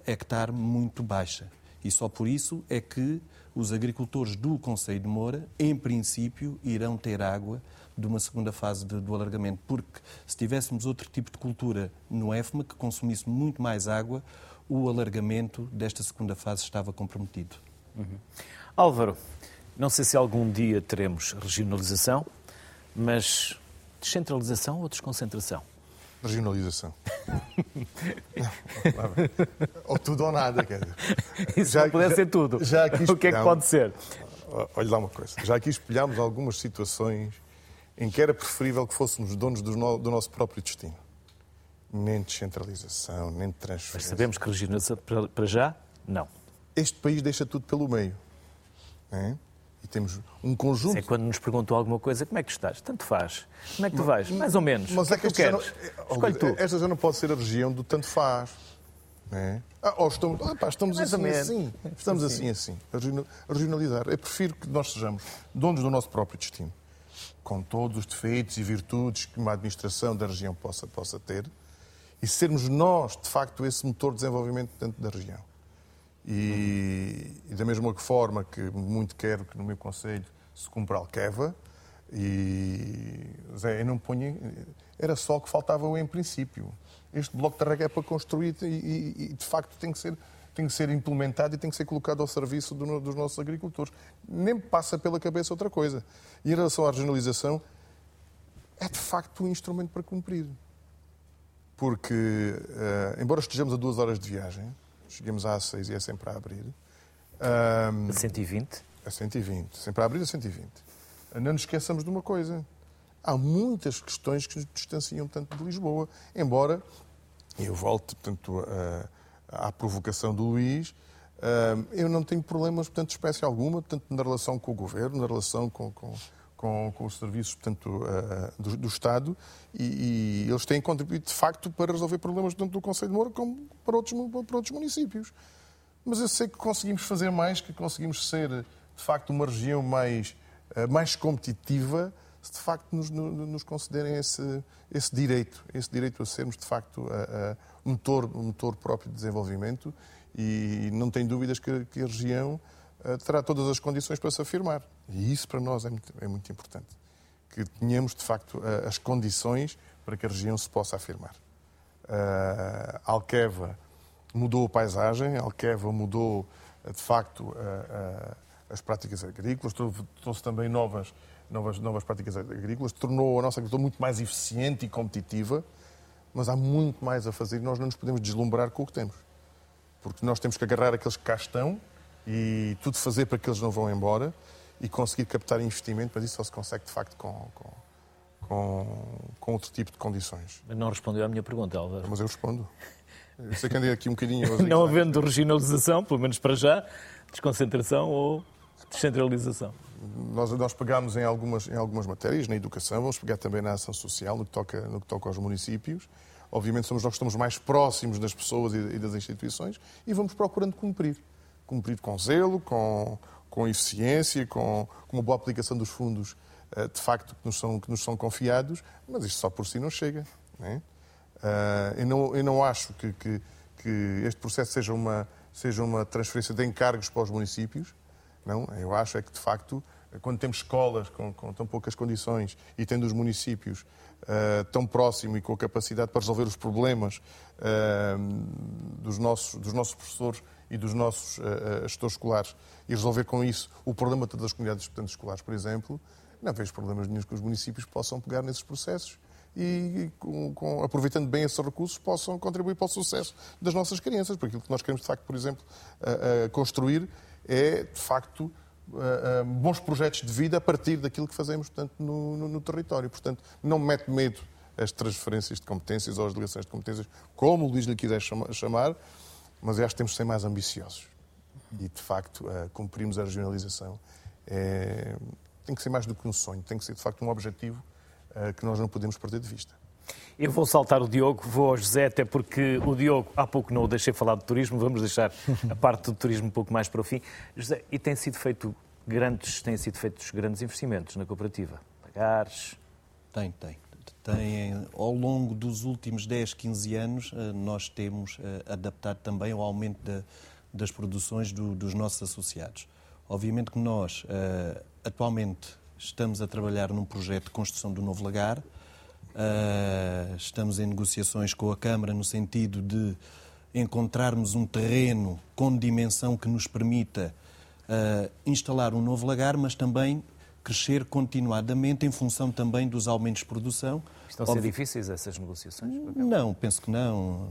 hectare muito baixa. E só por isso é que os agricultores do Conselho de Moura, em princípio, irão ter água de uma segunda fase de, do alargamento, porque se tivéssemos outro tipo de cultura no EFMA que consumisse muito mais água, o alargamento desta segunda fase estava comprometido. Uhum. Álvaro, não sei se algum dia teremos regionalização, mas descentralização ou desconcentração? Regionalização. ou tudo ou nada, quer dizer. Isso já, não puder já, ser tudo. Já aqui o que é que pode ser? Olha lá uma coisa. Já aqui espelhámos algumas situações em que era preferível que fôssemos donos do, no, do nosso próprio destino. Nem descentralização, nem de transferência. Mas sabemos que regionalização para já, não. Este país deixa tudo pelo meio. É? E temos um conjunto. Isso é quando nos perguntam alguma coisa, como é que estás? Tanto faz. Como é que tu vais? Mais ou menos. Mas é que, que tu queres? Não... Escolhe tu. Esta já não pode ser a região do tanto faz. É? Ah, ou estamos, ah, pá, estamos assim, assim. Estamos assim, assim. A regionalizar. Eu prefiro que nós sejamos donos do nosso próprio destino com todos os defeitos e virtudes que uma administração da região possa, possa ter, e sermos nós, de facto, esse motor de desenvolvimento dentro da região. E, e da mesma forma que muito quero que no meu Conselho se cumpra a Alqueva, e Zé, eu não ponho. Era só o que faltava em princípio. Este bloco de rega é para construir e, e, e de facto tem que ser tem que ser implementado e tem que ser colocado ao serviço do, dos nossos agricultores. Nem passa pela cabeça outra coisa. E em relação à regionalização, é de facto um instrumento para cumprir. Porque, uh, embora estejamos a duas horas de viagem, chegamos às seis e é sempre a abrir. Uh, a 120? A 120. Sempre a abrir a 120. Não nos esqueçamos de uma coisa. Há muitas questões que nos distanciam tanto de Lisboa. Embora, eu volto, portanto, a à provocação do Luís, eu não tenho problemas, portanto, de espécie alguma, portanto, na relação com o Governo, na relação com, com, com, com os serviços, portanto, do, do Estado, e, e, eles têm contribuído, de facto, para resolver problemas tanto do Conselho de Moura como para outros, para outros municípios. Mas eu sei que conseguimos fazer mais, que conseguimos ser, de facto, uma região mais, mais competitiva, se de facto nos, nos concederem esse, esse direito, esse direito a sermos, de facto, a, a motor, um motor próprio de desenvolvimento e não tenho dúvidas que, que a região uh, terá todas as condições para se afirmar. E isso para nós é muito, é muito importante. Que tenhamos, de facto, uh, as condições para que a região se possa afirmar. Uh, Alqueva mudou a paisagem, Alqueva mudou, de facto, as práticas agrícolas, trouxe também novas, novas, novas práticas agrícolas, tornou a nossa agricultura muito mais eficiente e competitiva mas há muito mais a fazer e nós não nos podemos deslumbrar com o que temos. Porque nós temos que agarrar aqueles que cá estão e tudo fazer para que eles não vão embora e conseguir captar investimento, mas isso só se consegue de facto com, com, com, com outro tipo de condições. Mas não respondeu à minha pergunta, Álvaro. Mas eu respondo. Eu sei que andei aqui um bocadinho. não havendo regionalização, pelo menos para já, desconcentração ou descentralização? Nós, nós pegamos em algumas, em algumas matérias, na educação, vamos pegar também na ação social, no que toca, no que toca aos municípios. Obviamente somos nós que estamos mais próximos das pessoas e, das instituições e vamos procurando cumprir. Cumprir com zelo, com, com eficiência, com, com uma boa aplicação dos fundos eh, de facto que nos são, que nos são confiados, mas isto só por si não chega. Não é? Eu, não, eu não acho que, que, que, este processo seja uma, seja uma transferência de encargos para os municípios. Não, eu acho é que, de facto, quando temos escolas com, com tão poucas condições e tendo os municípios uh, tão próximo e com a capacidade para resolver os problemas uh, dos, nossos, dos nossos professores e dos nossos gestores escolares e resolver com isso o problema todas as comunidades de estudantes escolares, por exemplo, não vejo problemas nenhum que os municípios possam pegar nesses processos e, com, com, aproveitando bem esses recursos, possam contribuir para o sucesso das nossas crianças. Porque aquilo que nós queremos, de facto, por exemplo, a, a construir é, de facto, a, a bons projetos de vida a partir daquilo que fazemos portanto, no, no, no território. Portanto, não me mete medo as transferências de competências ou as delegações de competências, como o Luís lhe quiser chamar, mas acho que temos de ser mais ambiciosos. E, de facto, cumprirmos a regionalização é, tem que ser mais do que um sonho, tem que ser, de facto, um objetivo eh, que nós não podemos perder de vista. Eu vou saltar o Diogo, vou ao José, até porque o Diogo, há pouco não o deixei falar de turismo, vamos deixar a parte do turismo um pouco mais para o fim. José, e tem sido feito grandes, têm sido feitos grandes investimentos na cooperativa? Pagares? Tem, tem. Tem, ao longo dos últimos 10, 15 anos, eh, nós temos eh, adaptado também ao aumento das produções do, dos nossos associados. Obviamente que nós, atualmente, Estamos a trabalhar num projeto de construção do novo lagar. Uh, estamos em negociações com a Câmara no sentido de encontrarmos um terreno com dimensão que nos permita uh, instalar um novo lagar, mas também crescer continuadamente em função também dos aumentos de produção. Estão a ser difíceis essas negociações? Não, penso que não.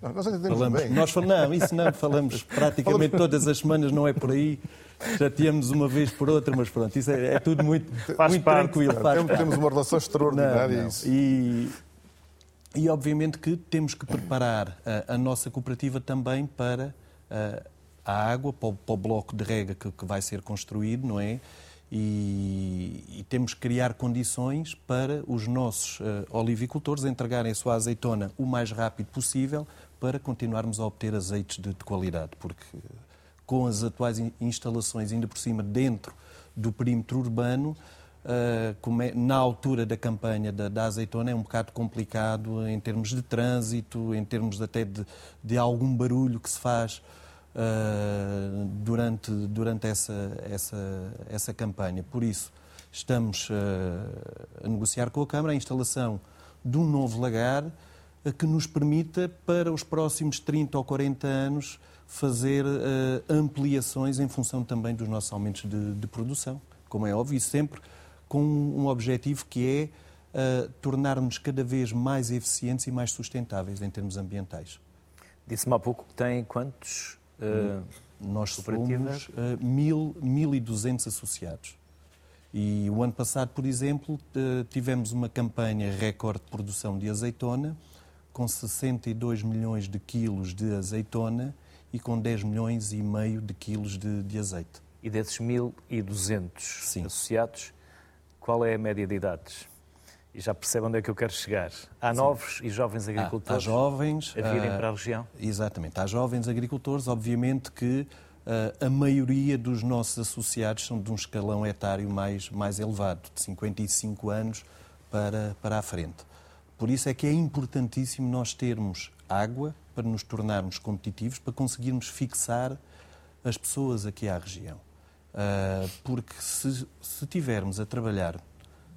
não nós entendemos falamos, bem. Nós, não, isso não, falamos praticamente todas as semanas, não é por aí chateamos uma vez por outra, mas pronto, isso é, é tudo muito, muito tranquilo. Faz temos uma relação extraordinária. Não, não. E, e obviamente que temos que preparar a, a nossa cooperativa também para a, a água, para o, para o, bloco de rega que, que, vai ser construído, não é? E, e, temos que criar condições para os nossos uh, olivicultores entregarem a sua azeitona o mais rápido possível para continuarmos a obter azeites de, de qualidade, porque com as atuais instalações, ainda por cima dentro do perímetro urbano, uh, na altura da campanha da, da, azeitona é um bocado complicado em termos de trânsito, em termos até de, de algum barulho que se faz uh, durante, durante essa, essa, essa campanha. Por isso, estamos uh, a negociar com a Câmara a instalação de um novo lagar que nos permita, para os próximos 30 ou 40 anos, fazer uh, ampliações em função também dos nossos aumentos de, de, produção, como é óbvio, e sempre com um objetivo que é uh, tornar-nos cada vez mais eficientes e mais sustentáveis em termos ambientais. Disse-me há pouco que tem quantos uh, Nós somos uh, mil, 1.200 associados. E o ano passado, por exemplo, tivemos uma campanha recorde de produção de azeitona, com 62 milhões de quilos de azeitona e com 10 milhões e meio de quilos de, de azeite. E desses 1.200 associados, qual é a média de idades? E já percebe onde é que eu quero chegar. Há Sim. novos e jovens agricultores há, há jovens, a virem uh, para a região? Exatamente. Há jovens agricultores, obviamente que uh, a maioria dos nossos associados são de um escalão etário mais, mais elevado, de 55 anos para, para a frente. Por isso é que é importantíssimo nós termos água, para nos tornarmos competitivos, para conseguirmos fixar as pessoas aqui à região. Porque se, se tivermos a trabalhar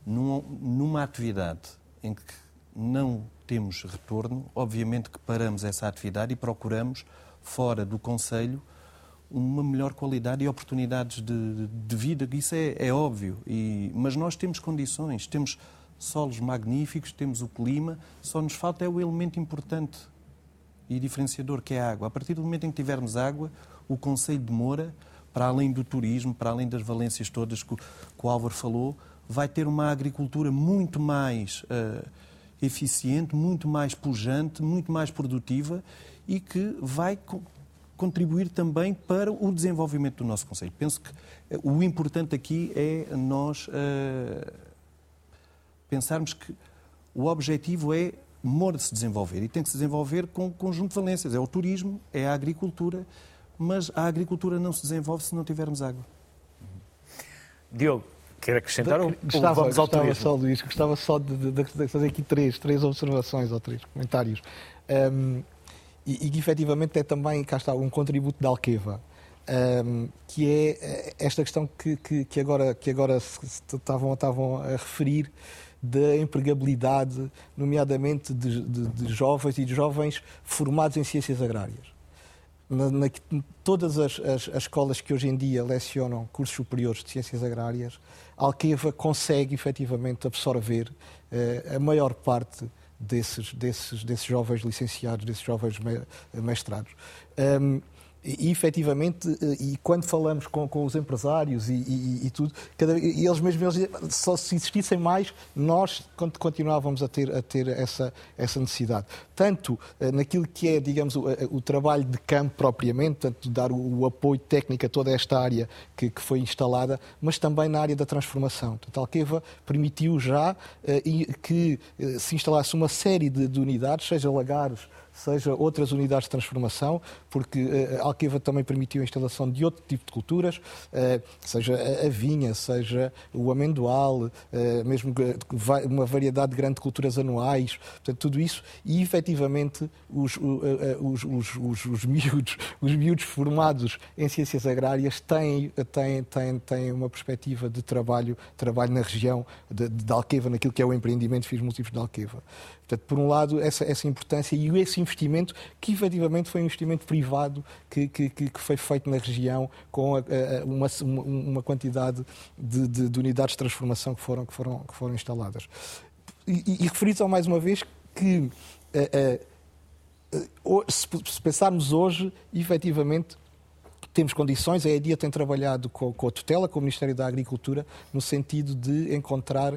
num, numa atividade em que não temos retorno, obviamente que paramos essa atividade e procuramos, fora do Conselho, uma melhor qualidade e oportunidades de, de vida. Isso é, é óbvio. E, mas nós temos condições, temos solos magníficos, temos o clima, só nos falta é o elemento importante e diferenciador que é a água. A partir do momento em que tivermos água, o Conselho de Moura para além do turismo, para além das valências todas que que o Álvaro falou, vai ter uma agricultura muito mais uh, eficiente, muito mais pujante, muito mais produtiva e que vai co contribuir também para o desenvolvimento do nosso Conselho. Penso que uh, o importante aqui é nós uh, pensarmos que o objetivo é Moura se desenvolver e tem que se desenvolver com um conjunto de valências. É o turismo, é a agricultura, mas a agricultura não se desenvolve se não tivermos água. Diogo, quer acrescentar ou gostava, vamos ao gostava só, Luís, gostava só de, de, de, fazer aqui três, três observações ou três comentários. Um, e, e que efetivamente é também, cá está, um contributo da Alqueva. Um, que é eh, esta questão que, que, que agora, que agora estavam, estavam a referir da empregabilidade, nomeadamente de, de, de, jovens e de jovens formados em ciências agrárias. Na, na, todas as, as, as, escolas que hoje em dia lecionam cursos superiores de ciências agrárias, Alqueva consegue efetivamente absorver eh, a maior parte desses, desses, desses jovens licenciados, desses jovens mestrados. Um, e, efetivamente, eh, e quando falamos com, com os empresários e, e, e tudo, cada, e eles mesmos, eles, só se existissem mais, nós continuávamos a ter, a ter essa, essa necessidade. Tanto eh, naquilo que é, digamos, o, o trabalho de campo propriamente, tanto dar o, o, apoio técnico a toda esta área que, que, foi instalada, mas também na área da transformação. A Alqueva permitiu já eh, que se instalasse uma série de, de unidades, seja lagares, seja outras unidades de transformação, porque uh, Alqueva também permitiu a instalação de outro tipo de culturas, uh, seja a, vinha, seja o amendoal, uh, mesmo uma variedade de grandes culturas anuais, portanto, tudo isso, e efetivamente os, os, os, os, os, miúdos, os miúdos formados em ciências agrárias têm, têm, têm, têm uma perspectiva de trabalho, trabalho na região de, de Alqueva, naquilo que é o empreendimento FIS Múltiplos de Alqueva. Portanto, por um lado, essa, essa importância e esse investimento, que efetivamente foi um investimento privado que, que, que foi feito na região com a, a, uma, uma quantidade de, de, de, unidades de transformação que foram, que foram, que foram instaladas. E, e, e mais uma vez que, se pensarmos hoje, efetivamente, temos condições, a EDIA tem trabalhado com, com, a tutela, com o Ministério da Agricultura, no sentido de encontrar a,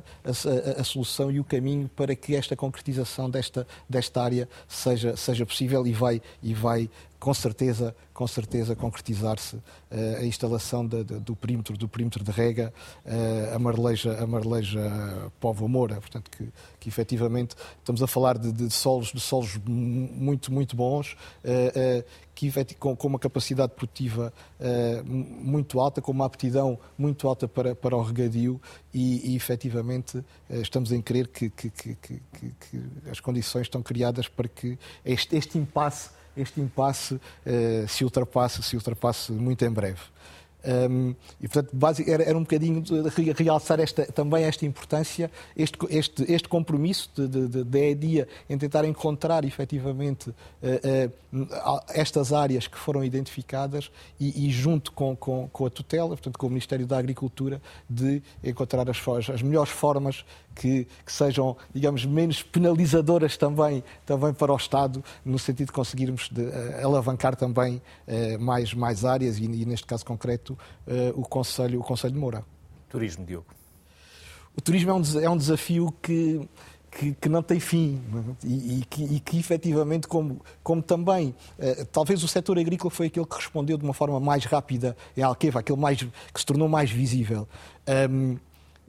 a, a, solução e o caminho para que esta concretização desta, desta área seja, seja possível e vai, e vai com certeza, com certeza concretizar-se uh, a instalação de, de, do perímetro do perímetro de rega uh, a Marleja a Marleja Povo Moura, portanto que, que efetivamente estamos a falar de, de solos de solos muito muito bons uh, que com, com, uma capacidade produtiva muito alta, com uma aptidão muito alta para, para o regadio e, e efetivamente estamos em crer que, que, que, que, as condições estão criadas para que este, este impasse este impasse uh, se ultrapasse, se ultrapasse muito em breve. Um, e, portanto, era, era, um bocadinho de realçar esta, também esta importância, este, este, este compromisso da EDIA em tentar encontrar efetivamente uh, uh, estas áreas que foram identificadas e, e junto com, com, com, a tutela, portanto, com o Ministério da Agricultura, de encontrar as, as melhores formas que, que, sejam, digamos, menos penalizadoras também, também para o Estado, no sentido de conseguirmos de, uh, alavancar também mais, mais áreas e, e, neste caso concreto, uh, o, Conselho, o Conselho de Moura. Turismo, Diogo. O turismo é um, é um desafio que, que, que, não tem fim e, e, que, e que efetivamente, como, como também, uh, talvez o setor agrícola foi aquele que respondeu de uma forma mais rápida em Alqueva, aquele mais, que se tornou mais visível. Um,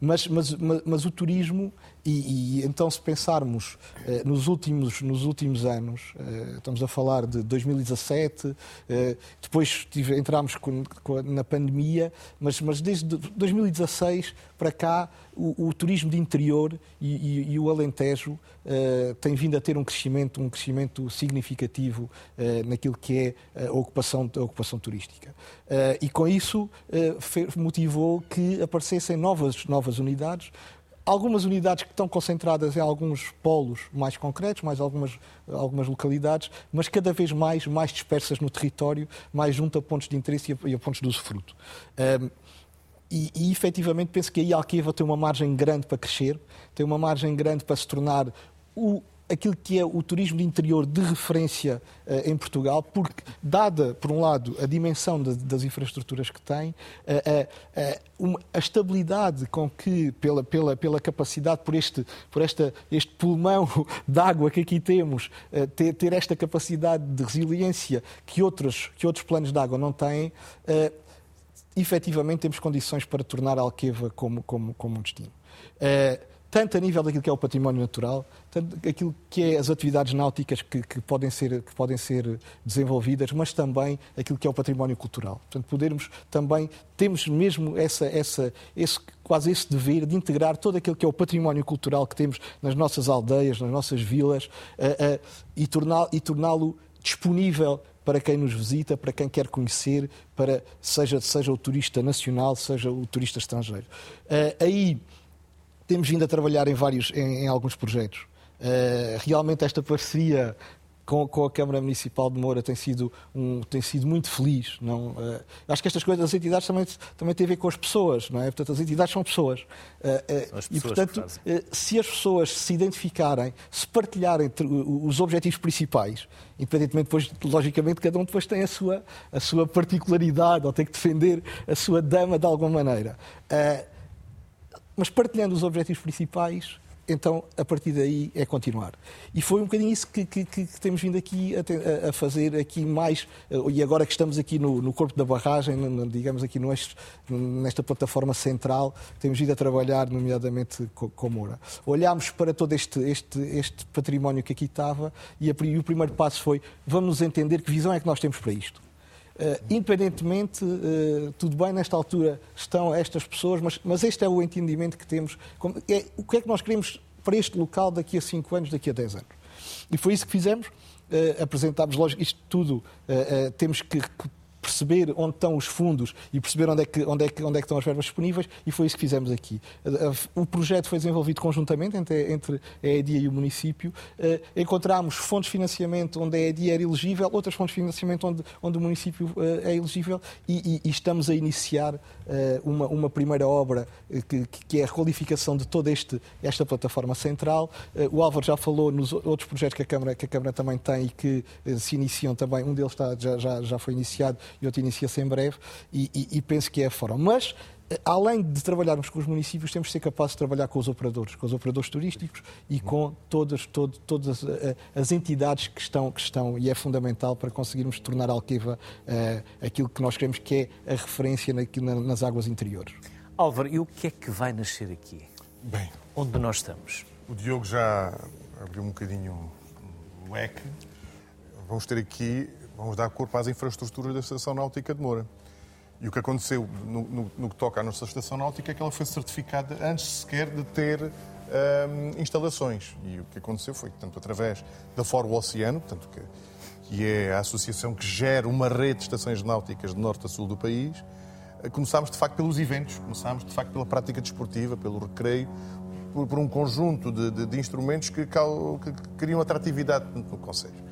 mas, mas, mas, mas, o turismo, e, e, então se pensarmos eh, nos, últimos, nos últimos anos, eh, estamos a falar de 2017, eh, depois tive, entramos com, com, na pandemia, mas, mas desde 2016 para cá o, o turismo de interior e, e, e o Alentejo uh, tem vindo a ter um crescimento, um crescimento significativo uh, naquilo que é a ocupação, a ocupação turística. E com isso motivou que aparecessem novas, novas unidades, algumas unidades que estão concentradas em alguns polos mais concretos, mais algumas, algumas localidades, mas cada vez mais, mais dispersas no território, mais junto a pontos de interesse e a, e a pontos de usufruto. E, e efetivamente penso que aí a Alqueva tem uma margem grande para crescer, tem uma margem grande para se tornar o, aquilo que é o turismo de interior de referência uh, em Portugal, porque, dada, por um lado, a dimensão de, das infraestruturas que tem, uh, uma, a estabilidade com que, pela, pela, pela capacidade, por este, por esta, este pulmão de água que aqui temos, ter, ter, esta capacidade de resiliência que outros, que outros planos de água não têm, efetivamente temos condições para tornar a Alqueva como, como, como um destino. Tanto a nível daquilo que é o património natural, tanto aquilo que é as atividades náuticas que, que, podem, ser, que podem ser desenvolvidas, mas também aquilo que é o património cultural. Portanto, podermos também, temos mesmo essa, essa, esse, quase esse dever de integrar todo aquilo que é o património cultural que temos nas nossas aldeias, nas nossas vilas, uh, uh, e torná-lo torná disponível para quem nos visita, para quem quer conhecer, para seja, seja o turista nacional, seja o turista estrangeiro. Uh, aí temos vindo a trabalhar em vários, em, em alguns projetos. Uh, realmente esta parceria com, com, a Câmara Municipal de Moura tem sido, um, tem sido muito feliz. Não? Uh, acho que estas coisas, as entidades também, também têm a ver com as pessoas, não é? Portanto, as entidades são pessoas. Uh, uh, e, portanto, se as pessoas se identificarem, se partilharem os objetivos principais, independentemente depois, logicamente, cada um depois tem a sua, a sua particularidade ou tem que defender a sua dama de alguma maneira mas partilhando os objetivos principais, então a partir daí é continuar. E foi um bocadinho isso que, que, que temos vindo aqui a, a, fazer aqui mais, e agora que estamos aqui no, no corpo da barragem, digamos aqui nesta plataforma central, temos vindo a trabalhar, nomeadamente com, com Moura. Olhámos para todo este, este, este património que aqui estava e, a, e o primeiro passo foi, vamos entender que visão é que nós temos para isto. Uh, independentemente, uh, tudo bem, nesta altura estão estas pessoas, mas, mas este é o entendimento que temos. É, o que é que nós queremos para este local daqui a 5 anos, daqui a 10 anos? E foi isso que fizemos. Uh, apresentámos, lógico, isto tudo temos que perceber onde estão os fundos e perceber onde é, que, onde, é que, onde é que estão as verbas disponíveis e foi isso que fizemos aqui. O projeto foi desenvolvido conjuntamente entre, entre a EDIA e o município. Eh, encontramos fontes de financiamento onde a EDIA era elegível, outras fontes de financiamento onde, onde o município eh, é elegível e, e, e estamos a iniciar eh, uma, uma primeira obra que, que é a requalificação de toda este, esta plataforma central. O Álvaro já falou nos outros projetos que a Câmara, que a Câmara também tem e que se iniciam também. Um deles está, já, já, já foi iniciado e outro inicia-se em breve, e, e, e penso que é a forma. Mas eh, além de trabalharmos com os municípios, temos de ser capazes de trabalhar com os operadores, com os operadores turísticos e com todas, todo, todas eh, as entidades que estão, que estão, e é fundamental para conseguirmos tornar Alqueva uh, aquilo que nós queremos que é a referência na, nas águas interiores. Álvaro, e o que é que vai nascer aqui? Bem, onde nós estamos? O Diogo já abriu um bocadinho o leque. Vamos ter aqui vamos dar corpo às infraestruturas da Estação Náutica de Moura. E o que aconteceu no, no, no que toca à nossa Estação Náutica é que ela foi certificada antes sequer de ter hum, instalações. E o que aconteceu foi tanto através da Fórum Oceano, portanto, que, que é a associação que gera uma rede de estações náuticas de norte a sul do país, eh, começámos de facto pelos eventos, começámos de facto pela prática desportiva, pelo recreio, por, por um conjunto de, de, de instrumentos que, que, que criam atratividade no Conselho.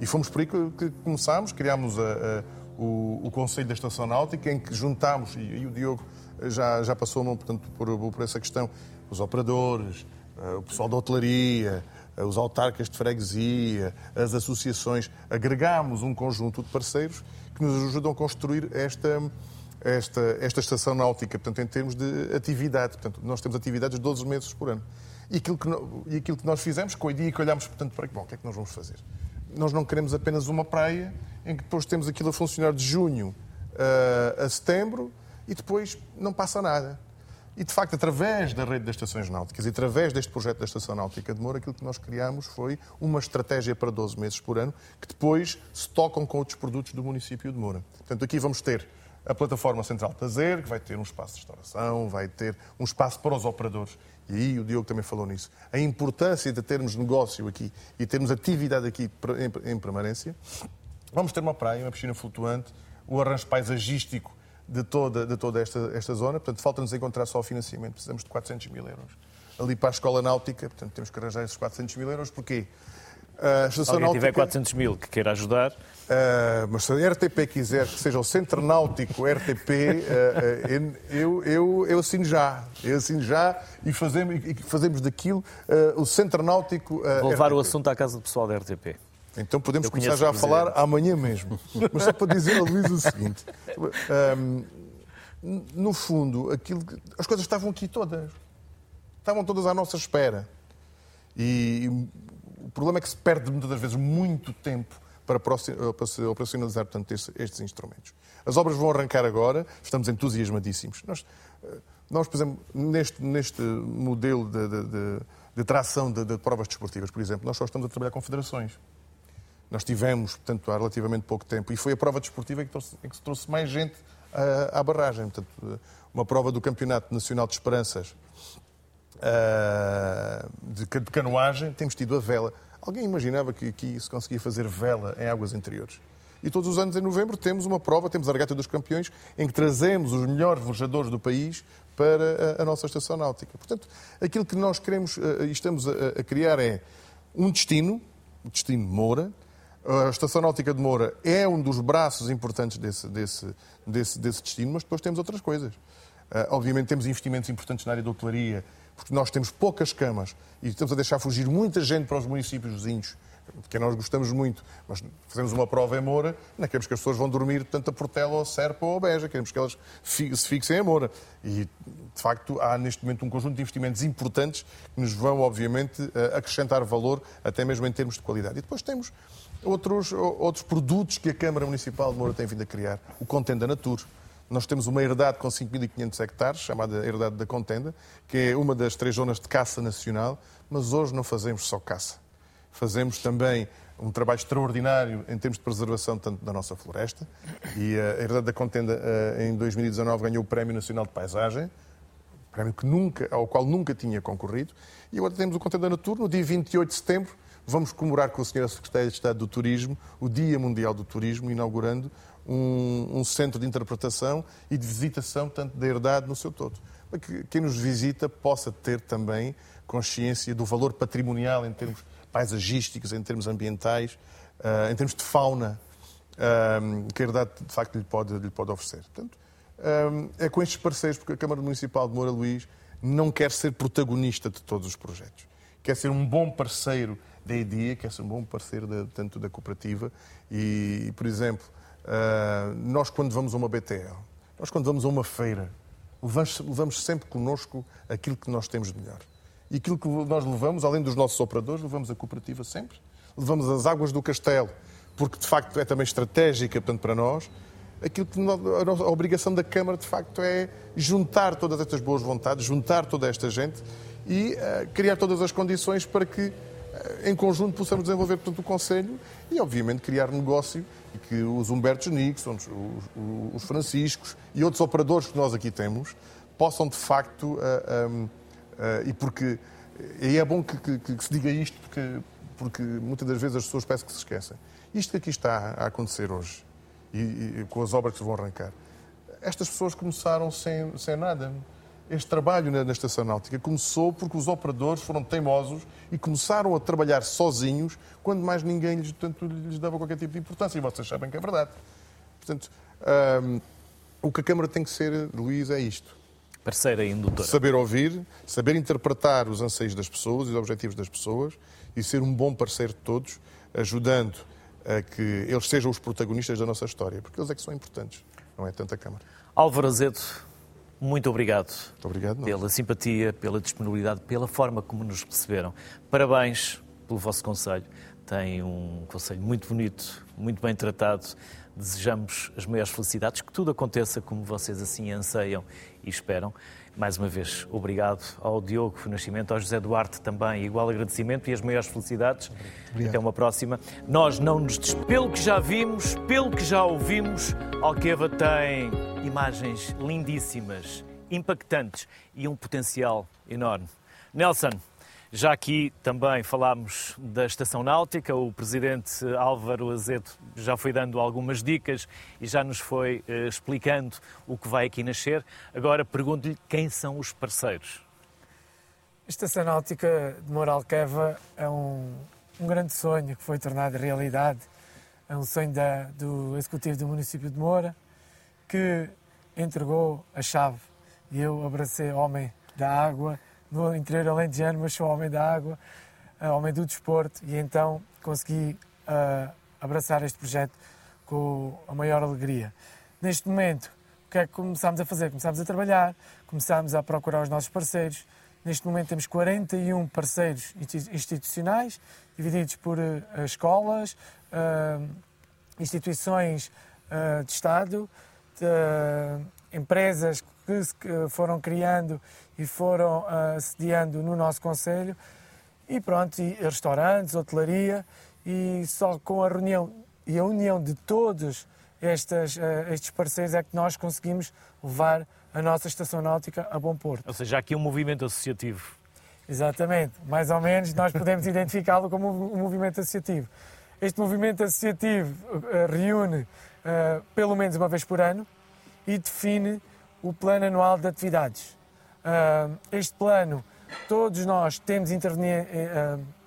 E fomos por aí que, começámos, criámos a, a, o, o, Conselho da Estação Náutica, em que juntámos, e, e o Diogo já, já passou portanto, por, por essa questão, os operadores, eh, o pessoal da hotelaria, eh, os autarcas de freguesia, as associações, agregámos um conjunto de parceiros que nos ajudam a construir esta, esta, esta estação náutica, portanto, em termos de atividade. Portanto, nós temos atividades 12 meses por ano. E aquilo que, e aquilo que nós fizemos, com a ideia que olhámos, portanto, para bom, o que é que nós vamos fazer? Nós não queremos apenas uma praia em que depois temos aquilo a funcionar de junho uh, a setembro e depois não passa nada. E, de facto, através da rede das estações náuticas e através deste projeto da Estação Náutica de Moura, aquilo que nós criámos foi uma estratégia para 12 meses por ano, que depois se tocam com outros produtos do município de Moura. Portanto, aqui vamos ter a plataforma central Tazer, que vai ter um espaço de restauração, vai ter um espaço para os operadores e aí o Diogo também falou nisso, a importância de termos negócio aqui e termos atividade aqui em permanência. Vamos ter uma praia, uma piscina flutuante, o arranjo paisagístico de toda, de toda esta, esta zona. Portanto, falta-nos encontrar só o financiamento. Precisamos de 400 mil euros. Ali para a escola náutica, portanto, temos que arranjar esses 400 mil euros. Porquê? A Estação Alguém tiver Náutica- 400 mil que queira ajudar, Ah, mas se a RTP quiser que seja o Centro Náutico RTP, ah, ah, eu, eu, eu assino já. Eu assino já e fazemos, e fazemos daquilo o Centro Náutico vou levar o RTP. assunto à casa do pessoal da RTP. Então podemos Eu começar já o a falar amanhã mesmo. Mas só para dizer ao Luís o seguinte: ahm, no fundo, aquilo as coisas estavam aqui todas. Estavam todas à nossa espera. E o problema é que se perde muitas das vezes muito tempo para se operacionalizar portanto, estes, estes instrumentos. As obras vão arrancar agora, estamos entusiasmadíssimos. Nós, eh, nós por exemplo, neste, neste modelo de, de- de- de tração de, de provas desportivas, por exemplo, nós só estamos a trabalhar com federações. Nós tivemos, portanto, há relativamente pouco tempo, e foi a prova desportiva que, trouxe, que se trouxe mais gente à, à barragem. Portanto, eh, uma prova do Campeonato Nacional de Esperanças de canoagem, temos tido a vela. Alguém imaginava que aqui se conseguia fazer vela em águas interiores? E todos os anos, em novembro, temos uma prova, temos a Regata dos Campeões, em que trazemos os melhores velejadores do país para a, a nossa estação náutica. Portanto, aquilo que nós queremos ah, e estamos a, a criar é um destino, o destino Moura. A Estação Náutica de Moura é um dos braços importantes desse, desse, desse, desse destino, mas depois temos outras coisas. Ah, obviamente temos investimentos importantes na área da hotelaria, porque nós temos poucas camas e estamos a deixar fugir muita gente para os municípios vizinhos, que nós gostamos muito, mas fazemos uma prova em Moura, não queremos que as pessoas vão dormir tanto a Portela ou a Serpa ou a Beja, queremos que elas se fixem em Moura. E, de facto, há neste momento um conjunto de investimentos importantes que nos vão, obviamente, eh, acrescentar valor, até mesmo em termos de qualidade. E depois temos outros, outros produtos que a Câmara Municipal de Moura tem vindo a criar. O Contenda Natur. Nós temos uma herdade com 5.500 hectares, chamada Herdade da Contenda, que é uma das três zonas de caça nacional, mas hoje não fazemos só caça. Fazemos também um trabalho extraordinário em termos de preservação tanto da nossa floresta. E a Herdade da Contenda, eh, em 2019, ganhou o Prémio Nacional de Paisagem, prémio que nunca, ao qual nunca tinha concorrido. E agora temos o Contenda Natur, no dia 28 de setembro, vamos comemorar com o Sr. Secretário de Estado do Turismo o Dia Mundial do Turismo, inaugurando um, um centro de interpretação e de visitação, tanto da herdade no seu todo. Para que quem nos visita possa ter também consciência do valor patrimonial em termos paisagísticos, em termos ambientais, ah, em termos de fauna, ah, que a herdade de facto lhe pode, lhe pode oferecer. Portanto, ah, é com estes parceiros, porque a Câmara Municipal de Moura Luís não quer ser protagonista de todos os projetos. Quer ser um bom parceiro da EDIA, quer ser um bom parceiro tanto da cooperativa. E, por exemplo, ah, nós quando vamos a uma BTL, nós quando vamos a uma feira, levamos, levamos sempre connosco aquilo que nós temos de melhor. E aquilo que nós levamos, além dos nossos operadores, levamos a cooperativa sempre. Levamos as águas do castelo, porque de facto é também estratégica portanto, para nós. Aquilo que nós- a, a obrigação da Câmara, de facto, é juntar todas estas boas vontades, juntar toda esta gente e eh, criar todas as condições para que, em conjunto, possamos desenvolver portanto, o Conselho e, obviamente, criar negócio e que os Humbertos Nixon, os, os- os Franciscos e outros operadores que nós aqui temos possam, de facto, um, Uh, e porque e é bom que, que- que se diga isto porque, porque muitas das vezes as pessoas parecem que se esquecem. Isto que aqui está a acontecer hoje e, e com as obras que se vão arrancar, estas pessoas começaram sem, sem nada. Este trabalho na, na estação náutica começou porque os operadores foram teimosos e começaram a trabalhar sozinhos quando mais ninguém lhes, portanto, lhes dava qualquer tipo de importância. E vocês sabem que é verdade. Portanto, hum, o que a Câmara tem que ser, Luís, é isto Parceira e indutora. saber ouvir, saber interpretar os anseios das pessoas e os objetivos das pessoas e ser um bom parceiro de todos, ajudando a que eles sejam os protagonistas da nossa história, porque eles é que são importantes, não é tanto a Câmara. Álvaro Azedo, muito obrigado Muito obrigado. nós. pela simpatia, pela disponibilidade, pela forma como nos receberam. Parabéns pelo vosso conselho. Tem um conselho muito bonito, muito bem tratado. Desejamos as maiores felicidades, que tudo aconteça como vocês assim anseiam e esperam. Mais uma vez, obrigado ao Diogo Nascimento, ao José Duarte também, igual agradecimento e as maiores felicidades. Até uma próxima. Nós não nos des... Pelo que já vimos, pelo que já ouvimos, Alqueva tem imagens lindíssimas, impactantes e um potencial enorme. Nelson, já aqui também falámos da Estação Náutica, o Presidente Álvaro Azedo já foi dando algumas dicas e já nos foi eh, explicando o que vai aqui nascer. Agora pergunto-lhe quem são os parceiros. A Estação Náutica de Moralqueva é um, um grande sonho que foi tornado realidade. É um sonho da, do Executivo do município de Moura, que entregou a chave e eu abracei homem da água no interior alentejano, mas sou homem da água, homem do desporto e então consegui uh, abraçar este projeto com a maior alegria. Neste momento, o que é que começámos a fazer? Começámos a trabalhar, começámos a procurar os nossos parceiros. Neste momento temos 41 parceiros institucionais, divididos por uh, escolas, uh, instituições de Estado, empresas que se foram criando e foram sediando no nosso Conselho, e pronto, e restaurantes, hotelaria, e só com a reunião e a união de todos estas, uh, estes parceiros é que nós conseguimos levar a nossa estação náutica a bom porto. Ou seja, há aqui um movimento associativo. Exatamente, mais ou menos nós podemos identificá-lo como um movimento associativo. Este movimento associativo uh, reúne uh, pelo menos uma vez por ano e define o plano anual de atividades. este plano, todos nós temos interveni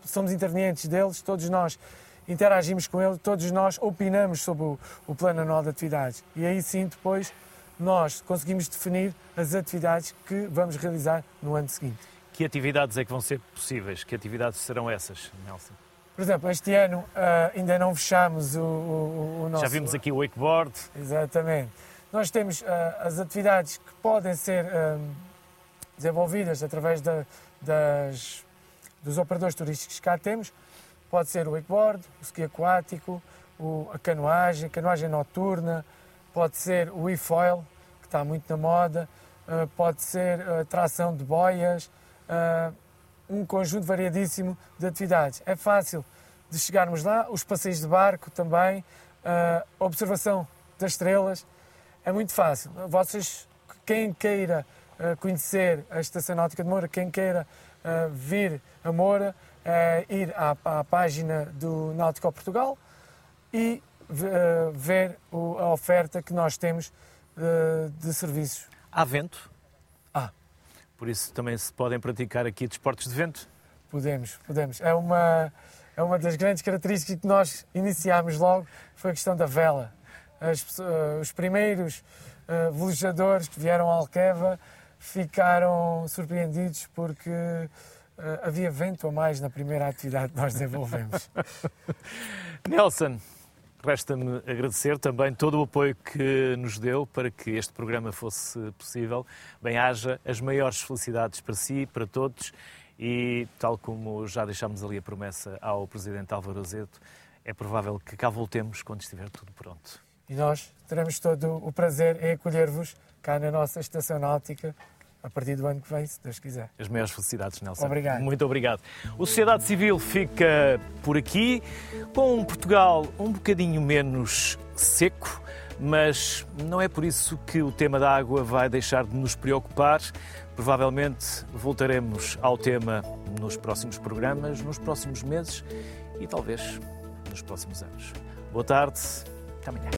somos intervenientes deles, todos nós interagimos com ele, todos nós opinamos sobre o, o plano anual de atividades. E aí sim, depois, nós conseguimos definir as atividades que vamos realizar no ano seguinte. Que atividades é que vão ser possíveis? Que atividades serão essas, Nelson? Por exemplo, este ano uh, ainda não fechamos o, o, o, nosso... Já vimos aqui o wakeboard. Exatamente. Nós temos uh, as atividades que podem ser uh, desenvolvidas através da, das dos operadores turísticos que cá temos, pode ser o wakeboard, o ski aquático, o, a canoagem, a canoagem noturna, pode ser o e-foil, que está muito na moda, uh, pode ser a tração de boias, um conjunto variadíssimo de atividades. É fácil de chegarmos lá, os passeios de barco também, uh, observação das estrelas, é muito fácil. Vocês, quem queira conhecer a Estação Náutica de Moura, quem queira uh, vir a Moura, uh, ir à, à, página do Náutico Portugal e ver a oferta que nós temos de serviços. Há vento? Há. Por isso também se podem praticar aqui desportos de vento? Podemos, podemos. É uma, é uma das grandes características que nós iniciámos logo, foi a questão da vela. As, os primeiros velejadores que vieram à Alqueva ficaram surpreendidos porque uh, havia vento a mais na primeira atividade que nós desenvolvemos. Nelson, resta-me agradecer também todo o apoio que nos deu para que este programa fosse possível. Bem-haja as maiores felicidades para si, para todos e, tal como já deixámos ali a promessa ao Presidente Álvaro Azedo, é provável que cá voltemos quando estiver tudo pronto. E nós teremos todo o prazer em acolher-vos cá na nossa estação náutica a partir do ano que vem, se Deus quiser. As maiores felicidades, Nelson. Obrigado. Muito obrigado. O Sociedade Civil fica por aqui, com um Portugal um bocadinho menos seco, mas não é por isso que o tema da água vai deixar de nos preocupar. Provavelmente voltaremos ao tema nos próximos programas, nos próximos meses e talvez nos próximos anos. Boa tarde, até amanhã.